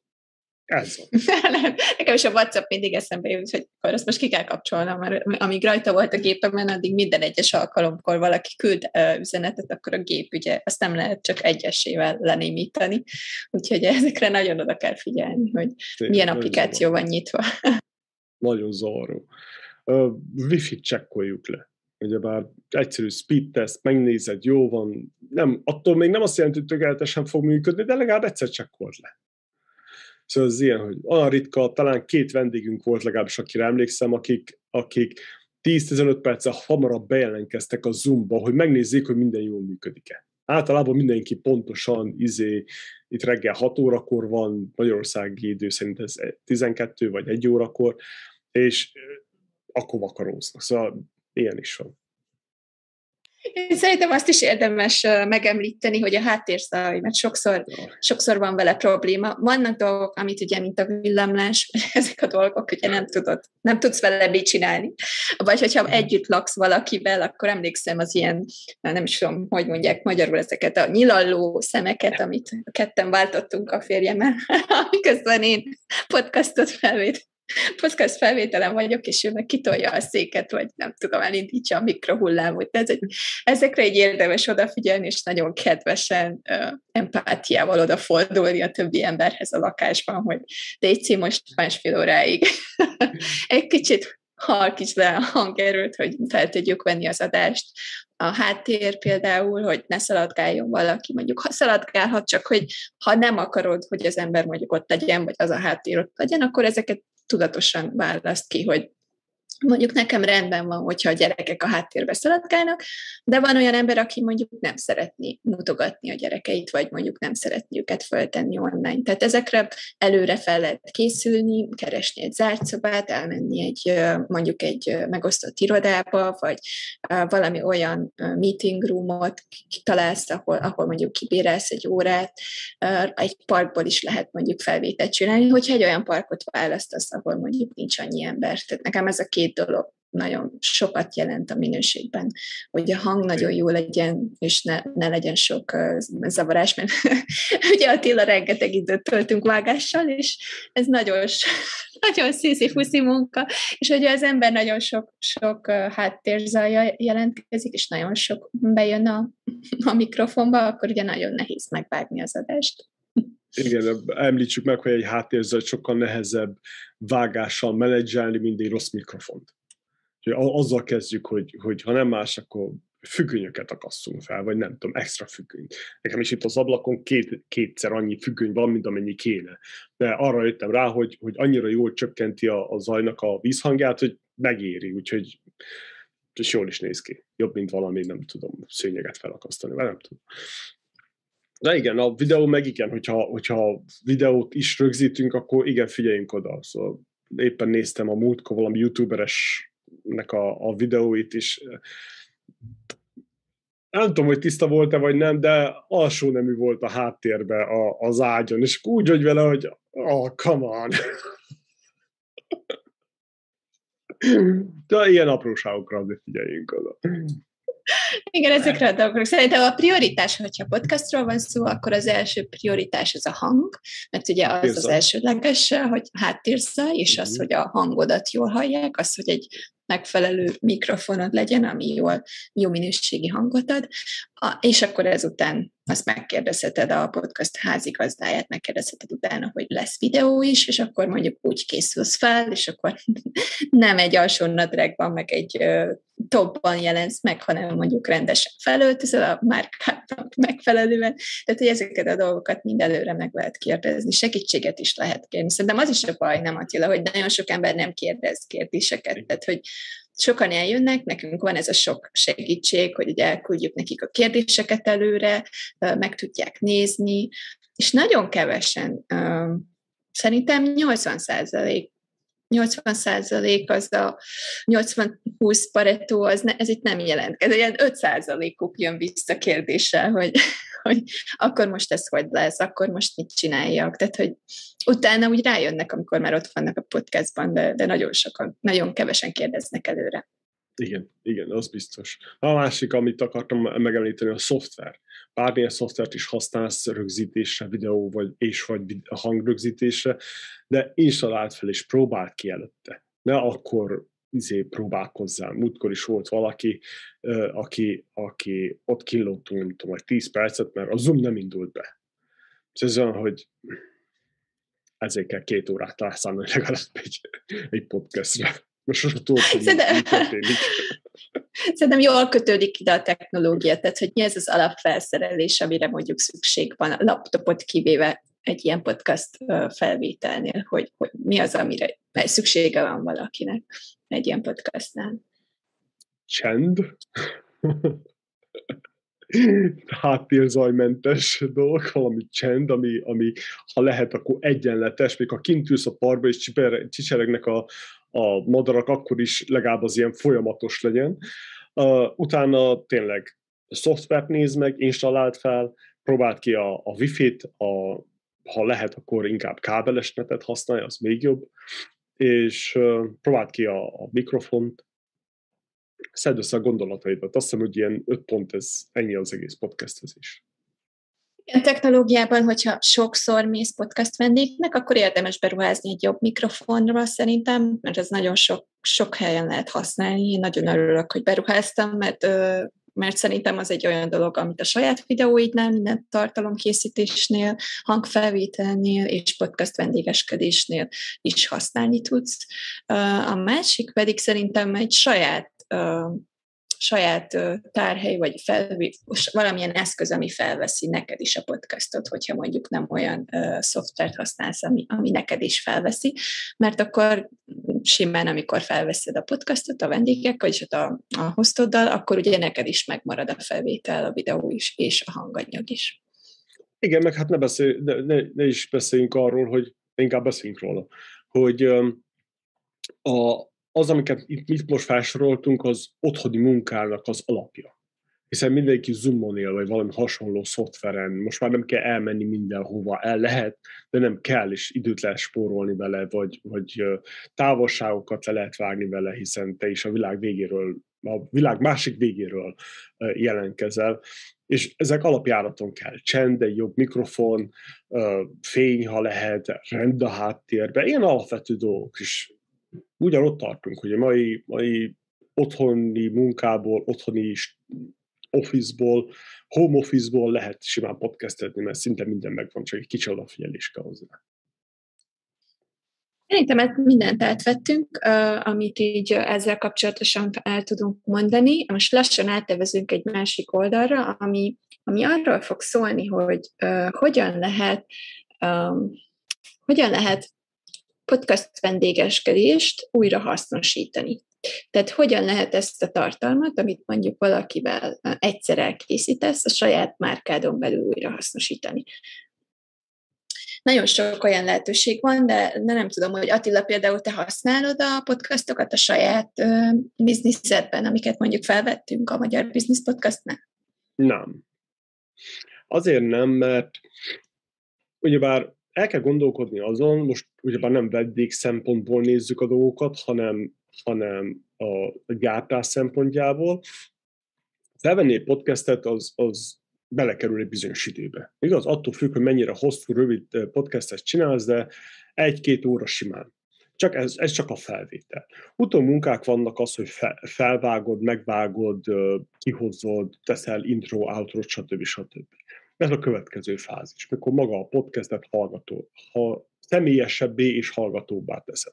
Speaker 3: Ez
Speaker 2: van. Nekem is a WhatsApp mindig eszembe jut, hogy akkor azt most ki kell kapcsolnom, mert amíg rajta volt a gépemen, addig minden egyes alkalomkor valaki küld üzenetet, akkor a gép ugye azt nem lehet csak egyesével lenémítani. Úgyhogy ezekre nagyon oda kell figyelni, hogy Tényleg, milyen applikáció van nyitva.
Speaker 3: Nagyon zavaró. Uh, Wi-Fi csekkoljuk le ugyebár egyszerű speed test, megnézed, jó van, nem, attól még nem azt jelenti, hogy tökéletesen fog működni, de legalább egyszer csekkold le. Szóval ez ilyen, hogy olyan ritka, talán két vendégünk volt legalábbis, akire emlékszem, akik, akik 10-15 perccel hamarabb bejelentkeztek a Zoomba, hogy megnézzék, hogy minden jól működik-e. Általában mindenki pontosan, izé, itt reggel 6 órakor van, Magyarországi idő szerint ez 12 vagy 1 órakor, és akkor vakaróznak. Szóval ilyen is van.
Speaker 2: Én szerintem azt is érdemes megemlíteni, hogy a háttérzaj, mert sokszor, sokszor van vele probléma. Vannak dolgok, amit ugye, mint a villamlás, ezek a dolgok, ugye nem tudod, nem tudsz vele mit csinálni. Vagy hogyha mhm. együtt laksz valakivel, akkor emlékszem az ilyen, nem is tudom, hogy mondják magyarul ezeket a nyilalló szemeket, amit ketten váltottunk a férjemmel, miközben én podcastot felvét, podcast felvételen vagyok, és ő meg kitolja a széket, vagy nem tudom, elindítja a mikrohullámot. Tehát, hogy ezekre egy érdemes odafigyelni, és nagyon kedvesen, uh, empátiával odafordulni a többi emberhez a lakásban, hogy Déci most másfél óráig egy kicsit halkíts le a hangerőt, hogy fel tudjuk venni az adást. A háttér például, hogy ne szaladgáljon valaki, mondjuk ha szaladgálhat, csak hogy ha nem akarod, hogy az ember mondjuk ott legyen, vagy az a háttér ott legyen, akkor ezeket tudatosan választ ki, hogy Mondjuk nekem rendben van, hogyha a gyerekek a háttérbe szaladgálnak, de van olyan ember, aki mondjuk nem szeretné mutogatni a gyerekeit, vagy mondjuk nem szeretné őket föltenni online. Tehát ezekre előre fel lehet készülni, keresni egy zárt szobát, elmenni egy mondjuk egy megosztott irodába, vagy valami olyan meeting roomot találsz, ahol, ahol mondjuk kibérelsz egy órát, egy parkból is lehet mondjuk felvételt csinálni, hogyha egy olyan parkot választasz, ahol mondjuk nincs annyi ember. Tehát nekem ez a két két dolog nagyon sokat jelent a minőségben, hogy a hang nagyon jó legyen, és ne, ne legyen sok uh, zavarás, mert ugye Attila rengeteg időt töltünk vágással, és ez nagyon, nagyon sziszi-fuszi munka, és hogy az ember nagyon sok, sok uh, háttérzaja jelentkezik, és nagyon sok bejön a, a mikrofonba, akkor ugye nagyon nehéz megvágni az adást.
Speaker 3: Igen, említsük meg, hogy egy háttérzaj sokkal nehezebb vágással menedzselni, mint egy rossz mikrofont. azzal kezdjük, hogy, hogy ha nem más, akkor függönyöket akasszunk fel, vagy nem tudom, extra függöny. Nekem is itt az ablakon két, kétszer annyi függöny van, mint amennyi kéne. De arra jöttem rá, hogy, hogy annyira jól csökkenti a, a zajnak a vízhangját, hogy megéri, úgyhogy és jól is néz ki. Jobb, mint valami, nem tudom, szőnyeget felakasztani, vagy nem tudom. De igen, a videó meg igen, hogyha, hogyha videót is rögzítünk, akkor igen, figyeljünk oda. Szóval éppen néztem a múltkor valami youtuberesnek a, a videóit is. Nem tudom, hogy tiszta volt-e vagy nem, de alsó nemű volt a háttérbe a, az ágyon, és úgy hogy vele, hogy oh, come on. De ilyen apróságokra azért figyeljünk oda.
Speaker 2: Igen, ezekre a dolgokra. Szerintem a prioritás, hogyha podcastról van szó, akkor az első prioritás az a hang, mert ugye az az elsődleges, hogy háttérzaj, és az, mhm. hogy a hangodat jól hallják, az, hogy egy megfelelő mikrofonod legyen, ami jól, jó minőségi hangot ad, a, és akkor ezután azt megkérdezheted a podcast házigazdáját, megkérdezheted utána, hogy lesz videó is, és akkor mondjuk úgy készülsz fel, és akkor nem egy alsó nadrágban, meg egy topban jelensz meg, hanem mondjuk rendesen felöltözöl a márkának megfelelően. Tehát, hogy ezeket a dolgokat mind előre meg lehet kérdezni. Segítséget is lehet kérni. Szerintem az is a baj, nem Attila, hogy nagyon sok ember nem kérdez kérdéseket. Tehát, hogy sokan eljönnek, nekünk van ez a sok segítség, hogy ugye elküldjük nekik a kérdéseket előre, meg tudják nézni, és nagyon kevesen, szerintem 80 százalék 80 százalék az a 80-20 paretó, az ne, ez itt nem jelent. Ez ilyen 5 százalékuk jön vissza kérdéssel, hogy, hogy akkor most ez hogy lesz, akkor most mit csináljak. Tehát, hogy utána úgy rájönnek, amikor már ott vannak a podcastban, de, de nagyon sokan, nagyon kevesen kérdeznek előre.
Speaker 3: Igen, igen, az biztos. A másik, amit akartam megemlíteni, a szoftver. Bármilyen szoftvert is használsz rögzítésre, videó vagy, és vagy hangrögzítésre, de installáld fel és próbáld ki előtte. Ne akkor izé próbálkozzál. Múltkor is volt valaki, aki, aki ott kínlottunk, nem tudom, vagy 10 percet, mert a Zoom nem indult be. Ez olyan, hogy ezért kell két órát rászállni legalább egy, egy podcastra. Most most tudod, hogy Szerintem...
Speaker 2: Szerintem jól kötődik ide a technológia, tehát hogy mi ez az alapfelszerelés, amire mondjuk szükség van, a laptopot kivéve egy ilyen podcast felvételnél, hogy, hogy mi az, amire szüksége van valakinek egy ilyen podcastnál.
Speaker 3: Csend. háttérzajmentes dolog, valami csend, ami, ami ha lehet, akkor egyenletes, még ha kint ülsz a parba és csicseregnek a, a madarak, akkor is legalább az ilyen folyamatos legyen. Uh, utána tényleg szoftvert nézd meg, installáld fel, próbáld ki a, a wifi-t, a, ha lehet, akkor inkább kábeles netet használj, az még jobb, és uh, próbáld ki a, a mikrofont, szedd össze a gondolataidat. Azt hiszem, hogy ilyen öt pont, ez ennyi az egész podcasthez is.
Speaker 2: A technológiában, hogyha sokszor mész podcast vendégnek, akkor érdemes beruházni egy jobb mikrofonra szerintem, mert ez nagyon sok, sok helyen lehet használni. Én nagyon örülök, hogy beruháztam, mert mert szerintem az egy olyan dolog, amit a saját videóidnál, minden tartalomkészítésnél, hangfelvételnél és podcast vendégeskedésnél is használni tudsz. A másik pedig szerintem egy saját saját tárhely, vagy fel, valamilyen eszköz, ami felveszi neked is a podcastot, hogyha mondjuk nem olyan uh, szoftvert használsz, ami, ami neked is felveszi, mert akkor simán, amikor felveszed a podcastot a vendégek, vagyis a, a hostoddal, akkor ugye neked is megmarad a felvétel, a videó is, és a hanganyag is.
Speaker 3: Igen, meg hát ne, beszélj, ne, ne, ne is beszéljünk arról, hogy inkább beszéljünk róla, hogy um, a, az, amiket itt, itt most felsoroltunk, az otthoni munkának az alapja. Hiszen mindenki Zoomon él, vagy valami hasonló szoftveren, most már nem kell elmenni mindenhova, el lehet, de nem kell, és időt lehet spórolni vele, vagy, vagy távolságokat le lehet vágni vele, hiszen te is a világ végéről, a világ másik végéről jelentkezel, és ezek alapjáraton kell. Csend, egy jobb mikrofon, fény, ha lehet, rend a háttérben, ilyen alapvető dolgok is ugyanott tartunk, hogy a mai, mai otthoni munkából, otthoni office-ból, home office-ból lehet simán podcastetni, mert szinte minden megvan, csak egy kicsi odafigyelés kell hozzá.
Speaker 2: Szerintem mindent átvettünk, amit így ezzel kapcsolatosan el tudunk mondani. Most lassan áttevezünk egy másik oldalra, ami, ami arról fog szólni, hogy uh, hogyan lehet um, hogyan lehet podcast vendégeskedést újra hasznosítani. Tehát hogyan lehet ezt a tartalmat, amit mondjuk valakivel egyszer elkészítesz, a saját márkádon belül újra hasznosítani. Nagyon sok olyan lehetőség van, de, de nem tudom, hogy Attila például te használod a podcastokat a saját uh, bizniszedben, amiket mondjuk felvettünk a Magyar Business Podcastnál?
Speaker 3: Nem. Azért nem, mert ugyebár el kell gondolkodni azon, most ugyebár nem vendég szempontból nézzük a dolgokat, hanem, hanem a gyártás szempontjából. Felvenni egy podcastet, az, az belekerül egy bizonyos időbe. Igaz, attól függ, hogy mennyire hosszú, rövid podcastet csinálsz, de egy-két óra simán. Csak ez, ez csak a felvétel. munkák vannak az, hogy fe, felvágod, megvágod, kihozod, teszel intro, outro, stb. stb. Ez a következő fázis, mikor maga a podcastet hallgató, ha személyesebbé és hallgatóbbá teszed.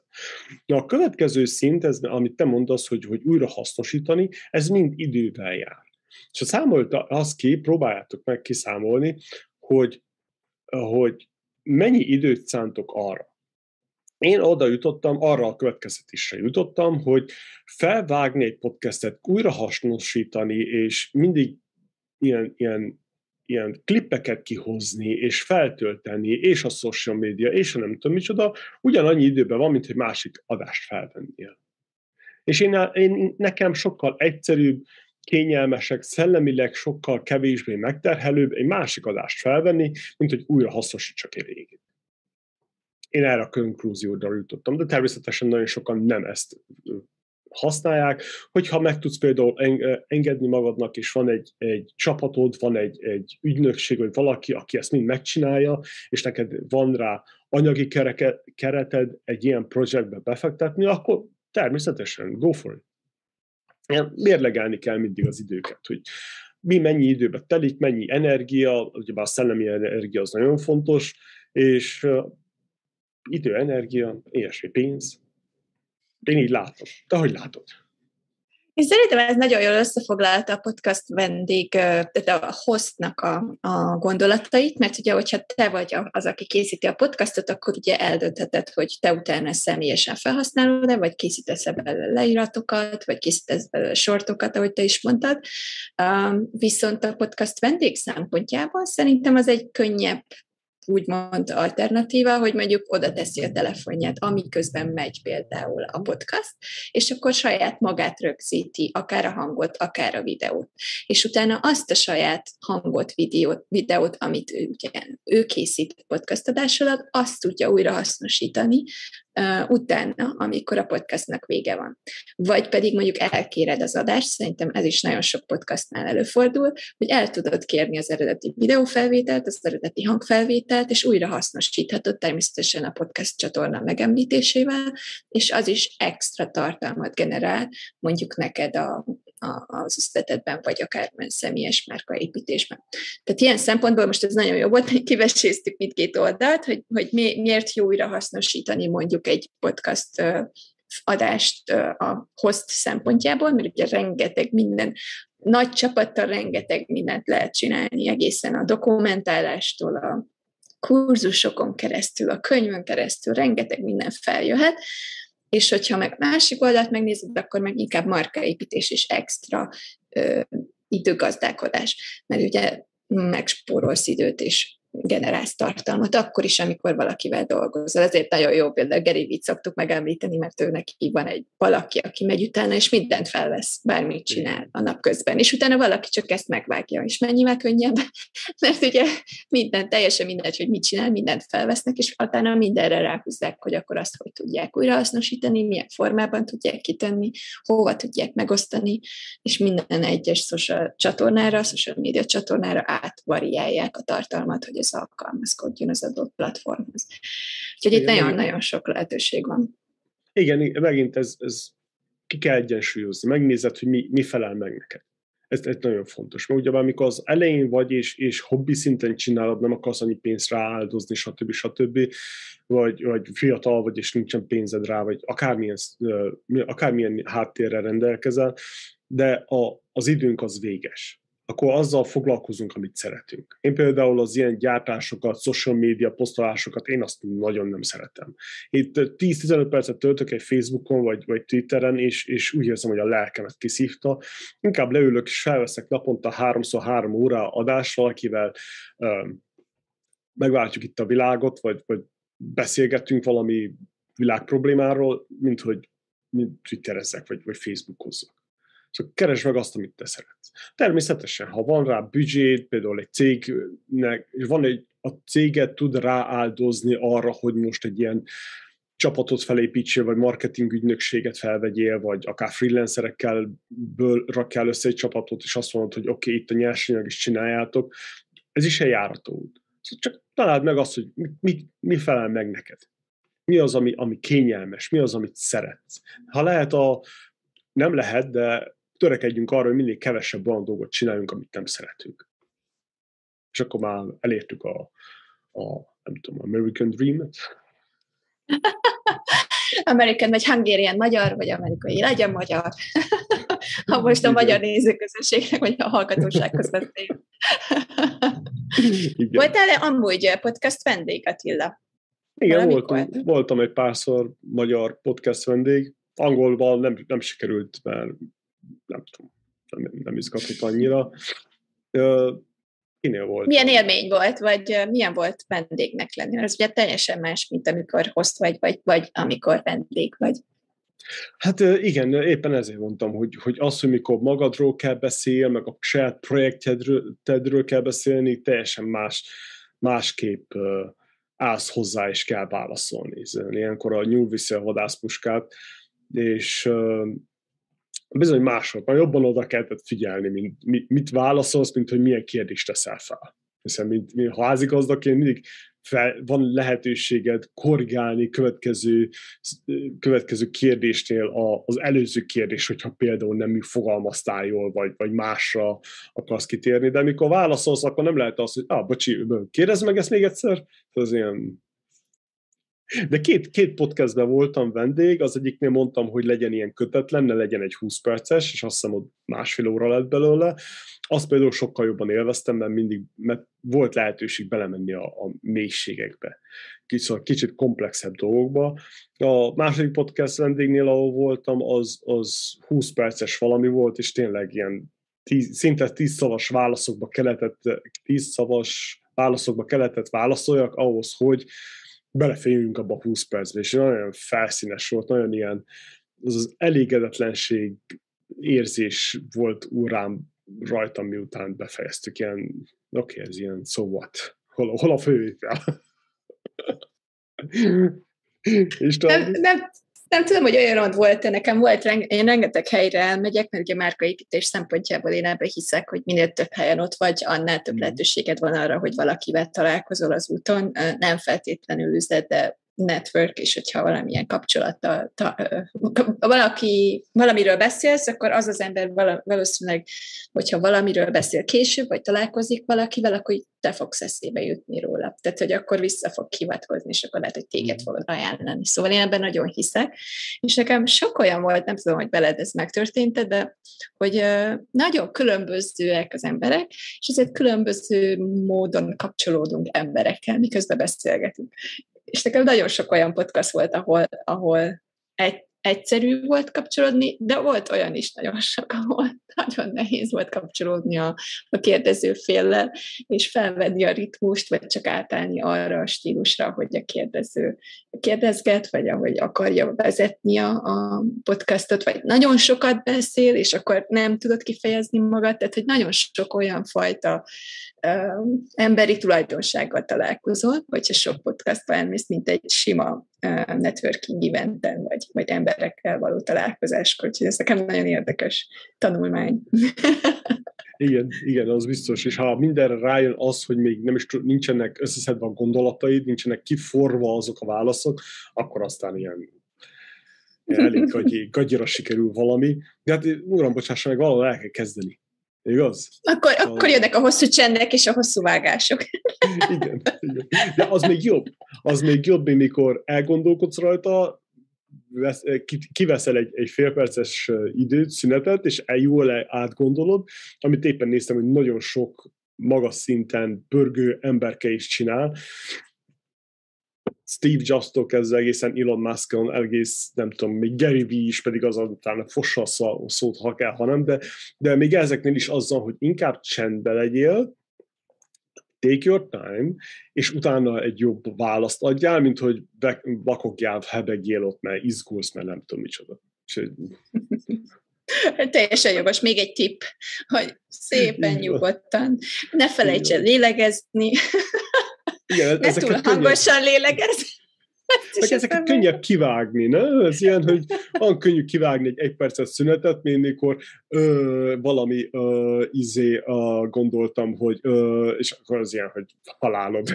Speaker 3: Na, a következő szint, ez, amit te mondasz, hogy, hogy újra hasznosítani, ez mind idővel jár. És ha számolta az ki, próbáljátok meg kiszámolni, hogy, hogy mennyi időt szántok arra. Én oda jutottam, arra a következtetésre jutottam, hogy felvágni egy podcastet, újra hasznosítani, és mindig ilyen, ilyen ilyen klippeket kihozni, és feltölteni, és a social media, és a nem tudom micsoda, ugyanannyi időben van, mint hogy másik adást felvennél. És én, én, nekem sokkal egyszerűbb, kényelmesek, szellemileg sokkal kevésbé megterhelőbb egy másik adást felvenni, mint hogy újra hasznosítsak egy régit. Én erre a konklúzióra jutottam, de természetesen nagyon sokan nem ezt használják, hogyha meg tudsz például engedni magadnak, és van egy, egy csapatod, van egy, egy ügynökség, vagy valaki, aki ezt mind megcsinálja, és neked van rá anyagi kereke, kereted egy ilyen projektbe befektetni, akkor természetesen go for it. Mérlegelni kell mindig az időket, hogy mi mennyi időbe telik, mennyi energia, ugye a szellemi energia az nagyon fontos, és idő, energia, ilyesmi pénz, én így látom. Te hogy látod?
Speaker 2: Én szerintem ez nagyon jól összefoglalta a podcast vendég, tehát a hostnak a, a gondolatait, mert ugye, hogyha te vagy az, aki készíti a podcastot, akkor ugye eldöntheted, hogy te utána személyesen felhasználod-e, vagy készítesz belőle leíratokat, vagy készítesz belőle sortokat, ahogy te is mondtad. Viszont a podcast vendég szempontjából szerintem az egy könnyebb úgymond alternatíva, hogy mondjuk oda teszi a telefonját, amiközben megy például a podcast, és akkor saját magát rögzíti, akár a hangot, akár a videót. És utána azt a saját hangot, videót, videót amit ő, ugye, ő készít podcast adás alatt, azt tudja újra hasznosítani uh, utána, amikor a podcastnak vége van. Vagy pedig mondjuk elkéred az adást, szerintem ez is nagyon sok podcastnál előfordul, hogy el tudod kérni az eredeti videófelvételt, az eredeti hangfelvételt, és újra hasznosíthatod természetesen a podcast csatorna megemlítésével, és az is extra tartalmat generál, mondjuk neked a, az üzletedben, vagy akár személyes márkaépítésben. Tehát ilyen szempontból most ez nagyon jó volt, hogy kiveséztük mindkét oldalt, hogy, hogy mi, miért jó újra hasznosítani mondjuk egy podcast adást a host szempontjából, mert ugye rengeteg minden, nagy csapattal rengeteg mindent lehet csinálni, egészen a dokumentálástól, a kurzusokon keresztül, a könyvön keresztül, rengeteg minden feljöhet, és hogyha meg másik oldalt megnézed, akkor meg inkább markaépítés és extra ö, időgazdálkodás, mert ugye megspórolsz időt, és generálsz tartalmat, akkor is, amikor valakivel dolgozol. Ezért nagyon jó például Gary szoktuk megemlíteni, mert ő neki van egy valaki, aki megy utána, és mindent felvesz, bármit csinál a nap közben. És utána valaki csak ezt megvágja, és mennyivel könnyebb, mert ugye minden, teljesen mindegy, hogy mit csinál, mindent felvesznek, és utána mindenre ráhúzzák, hogy akkor azt hogy tudják újrahasznosítani, milyen formában tudják kitenni, hova tudják megosztani, és minden egyes social csatornára, social media csatornára átvariálják a tartalmat, hogy ez alkalmazkodjon az adott platformhoz. Úgyhogy itt nagyon-nagyon sok lehetőség van.
Speaker 3: Igen, megint ez, ez ki kell egyensúlyozni, megnézed, hogy mi, mi felel meg neked. Ez, ez nagyon fontos. Mert ugye amikor az elején vagy, és, és hobbi szinten csinálod, nem akarsz annyi pénzt rááldozni, stb. stb. Vagy, vagy fiatal vagy, és nincsen pénzed rá, vagy akármilyen, akármilyen háttérrel rendelkezel, de a, az időnk az véges akkor azzal foglalkozunk, amit szeretünk. Én például az ilyen gyártásokat, social media posztolásokat, én azt nagyon nem szeretem. Itt 10-15 percet töltök egy Facebookon, vagy, vagy Twitteren, és, és úgy érzem, hogy a lelkemet kiszívta. Inkább leülök, és felveszek naponta háromszor három óra adás valakivel, megváltjuk itt a világot, vagy, vagy beszélgetünk valami világ problémáról, mint hogy mint twitterezzek, vagy, vagy facebookozzak. Szóval keresd meg azt, amit te szeretsz. Természetesen, ha van rá büdzsét, például egy cégnek, és van egy, a céget tud rááldozni arra, hogy most egy ilyen csapatot felépítsél, vagy marketing ügynökséget felvegyél, vagy akár freelancerekkel ből rakjál össze egy csapatot, és azt mondod, hogy oké, okay, itt a nyersanyag is csináljátok. Ez is egy járató út. Szóval csak találd meg azt, hogy mi, mi, mi felel meg neked. Mi az, ami, ami kényelmes, mi az, amit szeretsz. Ha lehet a, nem lehet, de törekedjünk arra, hogy minél kevesebb olyan dolgot csináljunk, amit nem szeretünk. És akkor már elértük a, a nem tudom, American Dream-et.
Speaker 2: American vagy Hungarian magyar, vagy amerikai legyen magyar. ha most a magyar nézőközönségnek, vagy a hallgatósághoz beszél. Voltál-e amúgy podcast vendég, Attila?
Speaker 3: Igen, voltam, voltam egy párszor magyar podcast vendég. Angolban nem, nem sikerült, mert nem tudom, nem, nem izgatott annyira. Kinél volt?
Speaker 2: Milyen élmény volt, vagy milyen volt vendégnek lenni? Ez ugye teljesen más, mint amikor host vagy, vagy, vagy amikor vendég vagy.
Speaker 3: Hát igen, éppen ezért mondtam, hogy, hogy az, hogy mikor magadról kell beszélni, meg a saját projektedről kell beszélni, teljesen más, másképp állsz hozzá, és kell válaszolni. Ilyenkor a nyúl viszi a vadászpuskát, és bizony mások, már jobban oda kellett figyelni, mint, mit válaszolsz, mint hogy milyen kérdést teszel fel. Hiszen mint, mint házigazdaként mindig fel, van lehetőséged korrigálni következő, következő kérdésnél a, az előző kérdés, hogyha például nem fogalmaztál jól, vagy, vagy másra akarsz kitérni, de amikor válaszolsz, akkor nem lehet az, hogy ah, bocsi, kérdezz meg ezt még egyszer? Ez ilyen de két, két podcastben voltam vendég, az egyiknél mondtam, hogy legyen ilyen kötetlen, ne legyen egy 20 perces, és azt hiszem, hogy másfél óra lett belőle. Azt például sokkal jobban élveztem, mert mindig mert volt lehetőség belemenni a, a mélységekbe, kicsit, kicsit komplexebb dolgokba. A második podcast vendégnél, ahol voltam, az, az 20 perces valami volt, és tényleg ilyen tíz, szinte 10 szavas válaszokba kellett, 10 szavas válaszokba kellett válaszoljak ahhoz, hogy beleférjünk abba a 20 percbe, és nagyon felszínes volt, nagyon ilyen, az az elégedetlenség érzés volt urám rajtam, miután befejeztük, ilyen, oké, okay, ez ilyen, so what? Hol, hol a fővétel?
Speaker 2: És nem, nem, nem tudom, hogy olyan volt nekem volt, én rengeteg helyre elmegyek, mert ugye márkaépítés szempontjából én ebbe hiszek, hogy minél több helyen ott vagy, annál több mm. lehetőséged van arra, hogy valakivel találkozol az úton, nem feltétlenül üzlet, de network, és hogyha valamilyen kapcsolattal, ta, valaki, valamiről beszélsz, akkor az az ember valószínűleg, hogyha valamiről beszél később, vagy találkozik valakivel, akkor te fogsz eszébe jutni róla. Tehát, hogy akkor vissza fog hivatkozni, és akkor lehet, hogy téged mm. fogod ajánlani. Szóval én ebben nagyon hiszek. És nekem sok olyan volt, nem tudom, hogy beled ez megtörtént, de hogy nagyon különbözőek az emberek, és ezért különböző módon kapcsolódunk emberekkel, miközben beszélgetünk és nekem nagyon sok olyan podcast volt, ahol, ahol egy, egyszerű volt kapcsolódni, de volt olyan is nagyon sok, ahol nagyon nehéz volt kapcsolódni a, a kérdező féllel, és felvenni a ritmust, vagy csak átállni arra a stílusra, hogy a kérdező kérdezget, vagy ahogy akarja vezetni a, a podcastot, vagy nagyon sokat beszél, és akkor nem tudod kifejezni magad, tehát hogy nagyon sok olyan fajta emberi tulajdonsággal találkozol, hogyha sok podcastba elmész, mint egy sima networking eventen, vagy, vagy emberekkel való találkozáskor. Úgyhogy ez nekem nagyon érdekes tanulmány.
Speaker 3: Igen, igen, az biztos. És ha mindenre rájön az, hogy még nem is nincsenek összeszedve a gondolataid, nincsenek kiforva azok a válaszok, akkor aztán ilyen, elég gagyi, gagyira sikerül valami. De hát, uram, bocsássa meg, valahol el kell kezdeni. Igaz?
Speaker 2: Akkor, a... akkor jönnek a hosszú csendek és a hosszú vágások.
Speaker 3: igen, igen. De az még jobb. Az még jobb, mikor elgondolkodsz rajta, vesz, kiveszel egy, egy félperces időt, szünetet, és jól átgondolod, amit éppen néztem, hogy nagyon sok magas szinten pörgő emberke is csinál, Steve Jobs-tól kezdve egészen Elon Musk-on, egész, nem tudom, még Gary Vee is pedig az utána fossa a szót, ha kell, ha nem, de, de még ezeknél is azzal, hogy inkább csendbe legyél, take your time, és utána egy jobb választ adjál, mint hogy vakogjál, hebegjél ott, mert izgulsz, mert nem tudom micsoda.
Speaker 2: Teljesen jogos. Még egy tipp, hogy szépen nyugodtan, ne felejts el lélegezni, igen, ne túl hangosan könnyebb... lélegez.
Speaker 3: Meg ezeket könnyebb kivágni, ne? Ez ilyen, hogy van könnyű kivágni egy egy perces szünetet, mint mikor ö, valami ö, izé ö, gondoltam, hogy ö, és akkor az ilyen, hogy halálod.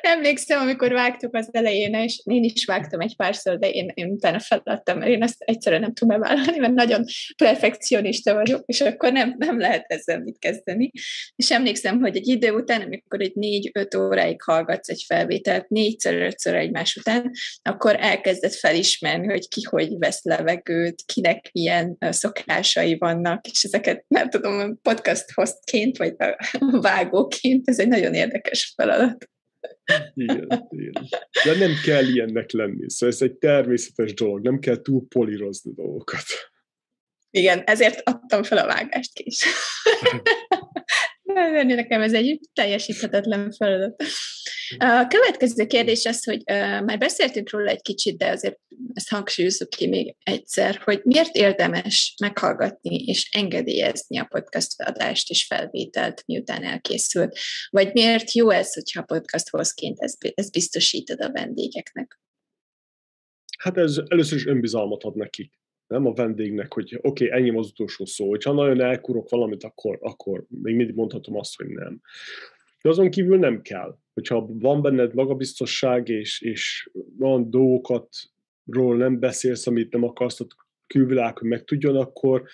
Speaker 2: Emlékszem, amikor vágtuk az elején, és én is vágtam egy párszor, de én, én utána feladtam, mert én ezt egyszerűen nem tudom bevállalni, mert nagyon perfekcionista vagyok, és akkor nem, nem lehet ezzel mit kezdeni. És emlékszem, hogy egy idő után, amikor egy négy-öt óráig hallgatsz egy felvételt, négyszer-ötször egymás után, akkor elkezded felismerni, hogy ki hogy vesz levegőt, kinek milyen szokásai vannak, és ezeket nem tudom, podcast hostként, vagy vágóként, ez egy nagyon érdekes feladat.
Speaker 3: Igen, igen. De nem kell ilyennek lenni. Szóval ez egy természetes dolog, nem kell túl polírozni dolgokat.
Speaker 2: Igen, ezért adtam fel a vágást is. Nekem ez egy teljesíthetetlen feladat. A következő kérdés az, hogy már beszéltünk róla egy kicsit, de azért ezt hangsúlyozzuk ki még egyszer, hogy miért érdemes meghallgatni és engedélyezni a podcast adást és felvételt, miután elkészült, vagy miért jó ez, hogyha podcast hozként ezt biztosítod a vendégeknek?
Speaker 3: Hát ez először is önbizalmat ad nekik nem a vendégnek, hogy oké, okay, ennyi az utolsó szó, hogyha nagyon elkurok valamit, akkor, akkor még mindig mondhatom azt, hogy nem. De azon kívül nem kell. Hogyha van benned magabiztosság, és, és van dolgokat, ról nem beszélsz, amit nem akarsz, hogy külvilág, hogy megtudjon, akkor,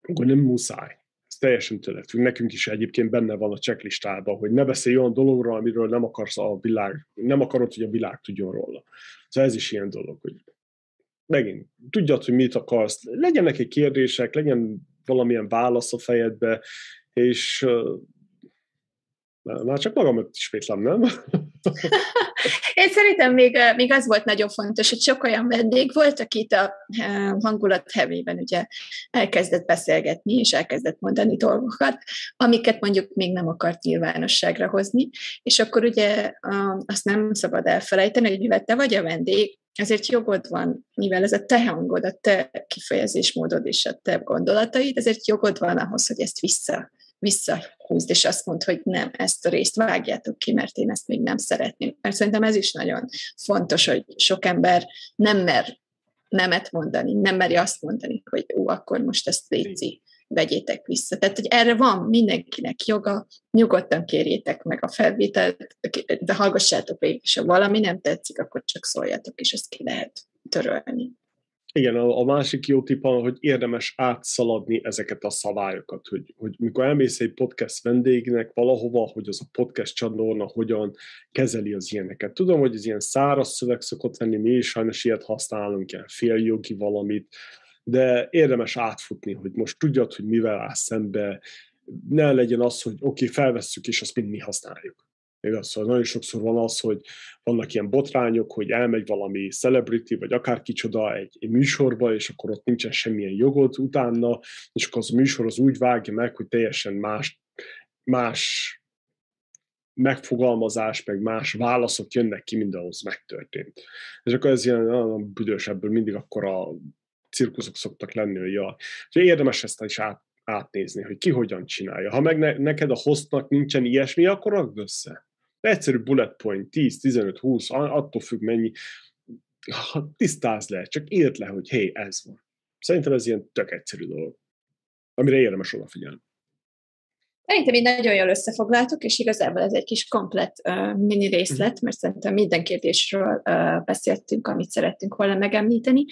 Speaker 3: akkor nem muszáj. Ez teljesen tőled függ. Nekünk is egyébként benne van a checklistában, hogy ne beszélj olyan dologról, amiről nem akarsz a világ, nem akarod, hogy a világ tudjon róla. Szóval ez is ilyen dolog, hogy megint tudjad, hogy mit akarsz, legyenek egy kérdések, legyen valamilyen válasz a fejedbe, és már csak magamat ismétlem, nem?
Speaker 2: Én szerintem még, még az volt nagyon fontos, hogy sok olyan vendég volt, akit a hangulat hevében ugye elkezdett beszélgetni, és elkezdett mondani dolgokat, amiket mondjuk még nem akart nyilvánosságra hozni, és akkor ugye azt nem szabad elfelejteni, hogy mivel te vagy a vendég, ezért jogod van, mivel ez a te hangod, a te kifejezésmódod és a te gondolataid, ezért jogod van ahhoz, hogy ezt vissza visszahúzd, és azt mondd, hogy nem, ezt a részt vágjátok ki, mert én ezt még nem szeretném. Mert szerintem ez is nagyon fontos, hogy sok ember nem mer nemet mondani, nem meri azt mondani, hogy ó, akkor most ezt léci, vegyétek vissza. Tehát, hogy erre van mindenkinek joga, nyugodtan kérjétek meg a felvételt, de hallgassátok végig, és ha valami nem tetszik, akkor csak szóljatok, és ezt ki lehet törölni.
Speaker 3: Igen, a, másik jó tipp, hogy érdemes átszaladni ezeket a szabályokat, hogy, hogy mikor elmész egy podcast vendégnek valahova, hogy az a podcast csatorna hogyan kezeli az ilyeneket. Tudom, hogy ez ilyen száraz szöveg szokott lenni, mi is sajnos ilyet használunk, ilyen féljogi valamit, de érdemes átfutni, hogy most tudjad, hogy mivel állsz szembe, ne legyen az, hogy oké, okay, felvesszük, és azt mind mi használjuk. Igaz? Szóval nagyon sokszor van az, hogy vannak ilyen botrányok, hogy elmegy valami celebrity, vagy akár kicsoda egy, egy műsorba, és akkor ott nincsen semmilyen jogod utána, és akkor az a műsor az úgy vágja meg, hogy teljesen más, más megfogalmazás, meg más válaszok jönnek ki, mint ahhoz megtörtént. És akkor ez ilyen nagyon büdös, ebből mindig akkor a cirkuszok szoktak lenni, hogy jaj. És érdemes ezt is át, átnézni, hogy ki hogyan csinálja. Ha meg ne, neked a hostnak nincsen ilyesmi, akkor rakd össze. Egyszerű bullet point, 10, 15, 20, attól függ mennyi, ha tisztáz le, csak írd le, hogy hé, ez van. Szerintem ez ilyen tök egyszerű dolog, amire érdemes odafigyelni.
Speaker 2: Szerintem így nagyon jól összefoglaltuk, és igazából ez egy kis komplet uh, mini részlet, mhm. mert szerintem minden kérdésről uh, beszéltünk, amit szerettünk volna megemlíteni.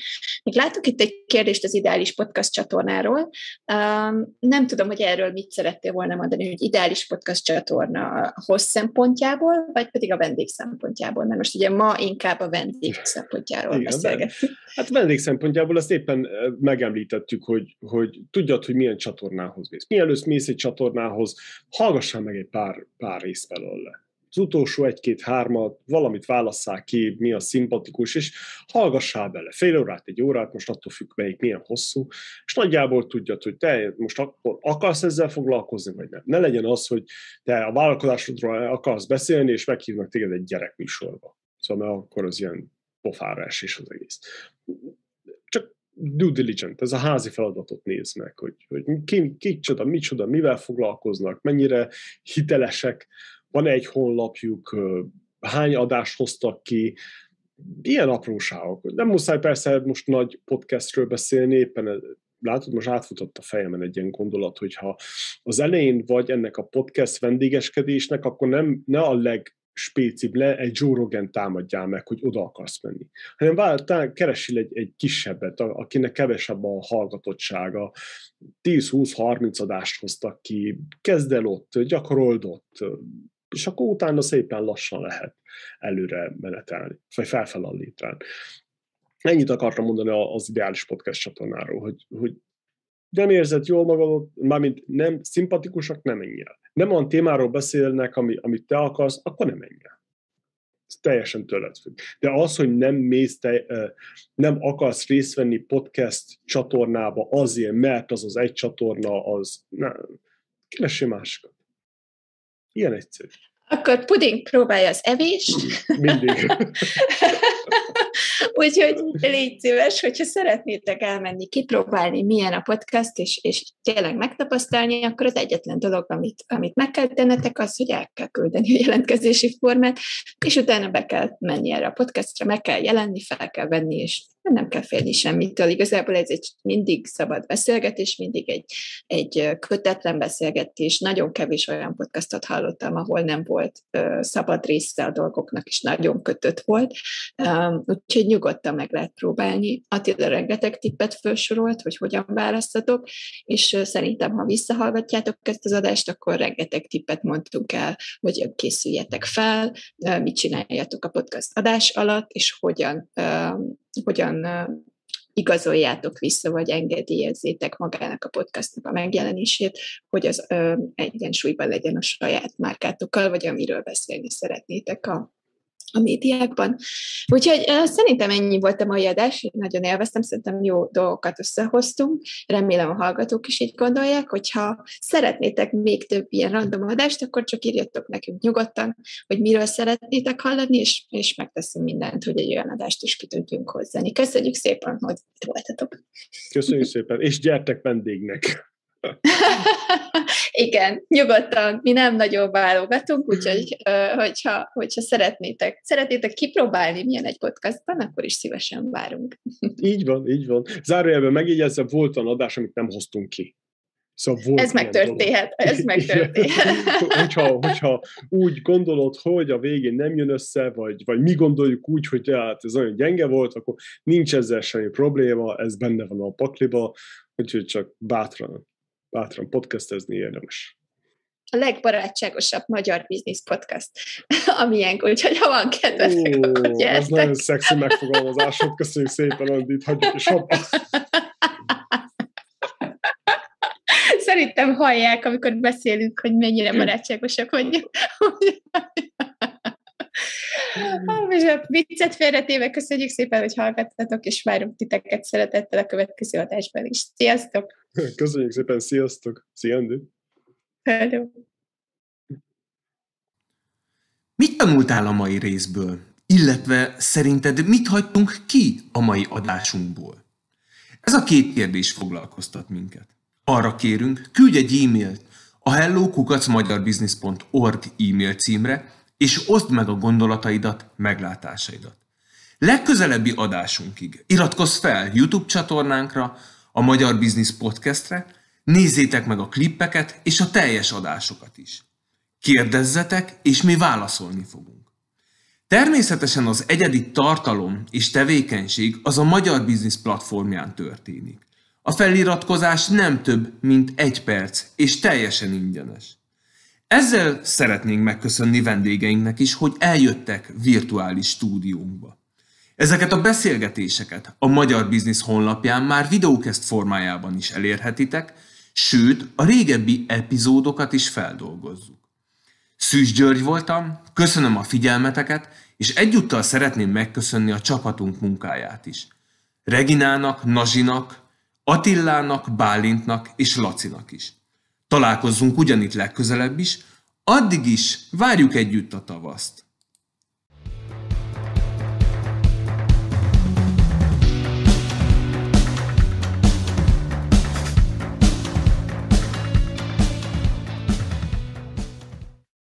Speaker 2: Még látok itt egy kérdést az Ideális Podcast csatornáról. Um, nem tudom, hogy erről mit szerettél volna mondani, hogy Ideális Podcast csatorna hossz szempontjából, vagy pedig a vendég szempontjából, mert most ugye ma inkább a vendég szempontjáról Igen, beszélgetünk.
Speaker 3: Hát vendég szempontjából ezt éppen megemlítettük, hogy, hogy tudjad, hogy milyen csatornához mész. Mielőtt mész egy csatornához, ahhoz hallgassál meg egy pár, pár részt belőle. Az utolsó egy-két-hármat, valamit válasszál ki, mi a szimpatikus, és hallgassál bele. Fél órát, egy órát, most attól függ, melyik milyen hosszú, és nagyjából tudjad, hogy te most akkor akarsz ezzel foglalkozni, vagy nem. Ne legyen az, hogy te a vállalkozásodról akarsz beszélni, és meghívnak téged egy gyerekműsorba. Szóval mert akkor az ilyen pofára esés az egész due diligent, ez a házi feladatot néz meg, hogy, hogy ki, ki csoda, micsoda, mivel foglalkoznak, mennyire hitelesek, van egy honlapjuk, hány adást hoztak ki, ilyen apróságok. Nem muszáj persze most nagy podcastről beszélni, éppen látod, most átfutott a fejemen egy ilyen gondolat, hogyha az elején vagy ennek a podcast vendégeskedésnek, akkor nem, ne a leg spécibb le, egy Joe Rogan támadjál meg, hogy oda akarsz menni. Hanem vár, keresil egy, egy kisebbet, akinek kevesebb a hallgatottsága, 10-20-30 adást hoztak ki, kezd el ott, gyakorold ott, és akkor utána szépen lassan lehet előre menetelni, vagy felfel a. Ennyit akartam mondani az ideális podcast csatornáról, hogy, hogy nem érzed jól magad, mármint nem szimpatikusak, nem menj el. Nem olyan témáról beszélnek, ami, amit te akarsz, akkor nem menj el. Ez teljesen tőled függ. De az, hogy nem mész, te, nem akarsz részt venni podcast csatornába azért, mert az az egy csatorna, az nem. Keressél másikat. Ilyen egyszerű.
Speaker 2: Akkor puding próbálja az evést.
Speaker 3: Mindig.
Speaker 2: Úgyhogy légy szíves, hogyha szeretnétek elmenni, kipróbálni, milyen a podcast, és, és tényleg megtapasztalni, akkor az egyetlen dolog, amit, amit meg kell tennetek, az, hogy el kell küldeni a jelentkezési formát, és utána be kell menni erre a podcastra, meg kell jelenni, fel kell venni, és nem kell félni semmitől. Igazából ez egy mindig szabad beszélgetés, mindig egy, egy kötetlen beszélgetés. Nagyon kevés olyan podcastot hallottam, ahol nem volt szabad része a dolgoknak, és nagyon kötött volt. Úgyhogy nyugodtan meg lehet próbálni. Attila rengeteg tippet felsorolt, hogy hogyan választatok, és szerintem, ha visszahallgatjátok ezt az adást, akkor rengeteg tippet mondtunk el, hogy készüljetek fel, mit csináljatok a podcast adás alatt, és hogyan hogyan igazoljátok vissza, vagy engedélyezzétek magának a podcastnak a megjelenését, hogy az ö, egyensúlyban legyen a saját márkátokkal, vagy amiről beszélni szeretnétek a, a médiákban. Úgyhogy uh, szerintem ennyi volt a mai adás, nagyon élveztem, szerintem jó dolgokat összehoztunk, remélem a hallgatók is így gondolják, hogyha szeretnétek még több ilyen random adást, akkor csak írjatok nekünk nyugodtan, hogy miről szeretnétek hallani, és, és megteszünk mindent, hogy egy olyan adást is ki tudjunk hozzani. Köszönjük szépen, hogy itt voltatok.
Speaker 3: Köszönjük szépen, és gyertek vendégnek!
Speaker 2: Igen, nyugodtan, mi nem nagyon válogatunk, úgyhogy hogyha, hogyha szeretnétek, szeretnétek kipróbálni milyen egy podcastban, akkor is szívesen várunk.
Speaker 3: Így van, így van. Zárójelben megjegyezve, volt olyan adás, amit nem hoztunk ki.
Speaker 2: Szóval volt ez megtörténhet, ez megtörténhet.
Speaker 3: hogyha, hogyha úgy gondolod, hogy a végén nem jön össze, vagy, vagy mi gondoljuk úgy, hogy hát ez olyan gyenge volt, akkor nincs ezzel semmi probléma, ez benne van a pakliba, úgyhogy csak bátran, bátran podcastezni érdemes
Speaker 2: a legbarátságosabb magyar biznisz podcast, amilyen, úgyhogy ha van kedvetek, akkor gyertek.
Speaker 3: Ez nagyon szexi megfogalmazásod, köszönjük szépen, Andit, hagyjuk is abba.
Speaker 2: Szerintem hallják, amikor beszélünk, hogy mennyire barátságosak vagyunk. És a viccet félretéve köszönjük szépen, hogy hallgattatok, és várunk titeket szeretettel a következő adásban is. Sziasztok!
Speaker 3: Köszönjük szépen, sziasztok! Szia, Andi!
Speaker 2: Hello!
Speaker 1: Mit tanultál a mai részből? Illetve szerinted mit hagytunk ki a mai adásunkból? Ez a két kérdés foglalkoztat minket. Arra kérünk, küldj egy e-mailt a hellokukacmagyarbusiness.org e-mail címre, és oszd meg a gondolataidat, meglátásaidat. Legközelebbi adásunkig iratkozz fel YouTube csatornánkra, a Magyar Business Podcastre, nézzétek meg a klippeket és a teljes adásokat is. Kérdezzetek, és mi válaszolni fogunk. Természetesen az egyedi tartalom és tevékenység az a Magyar Business platformján történik. A feliratkozás nem több, mint egy perc, és teljesen ingyenes. Ezzel szeretnénk megköszönni vendégeinknek is, hogy eljöttek virtuális stúdiónkba. Ezeket a beszélgetéseket a Magyar Biznisz honlapján már videókeszt formájában is elérhetitek, sőt, a régebbi epizódokat is feldolgozzuk. Szűs György voltam, köszönöm a figyelmeteket, és egyúttal szeretném megköszönni a csapatunk munkáját is. Reginának, Nazsinak, Attillának, Bálintnak és Lacinak is. Találkozzunk ugyanitt legközelebb is, addig is várjuk együtt a tavaszt.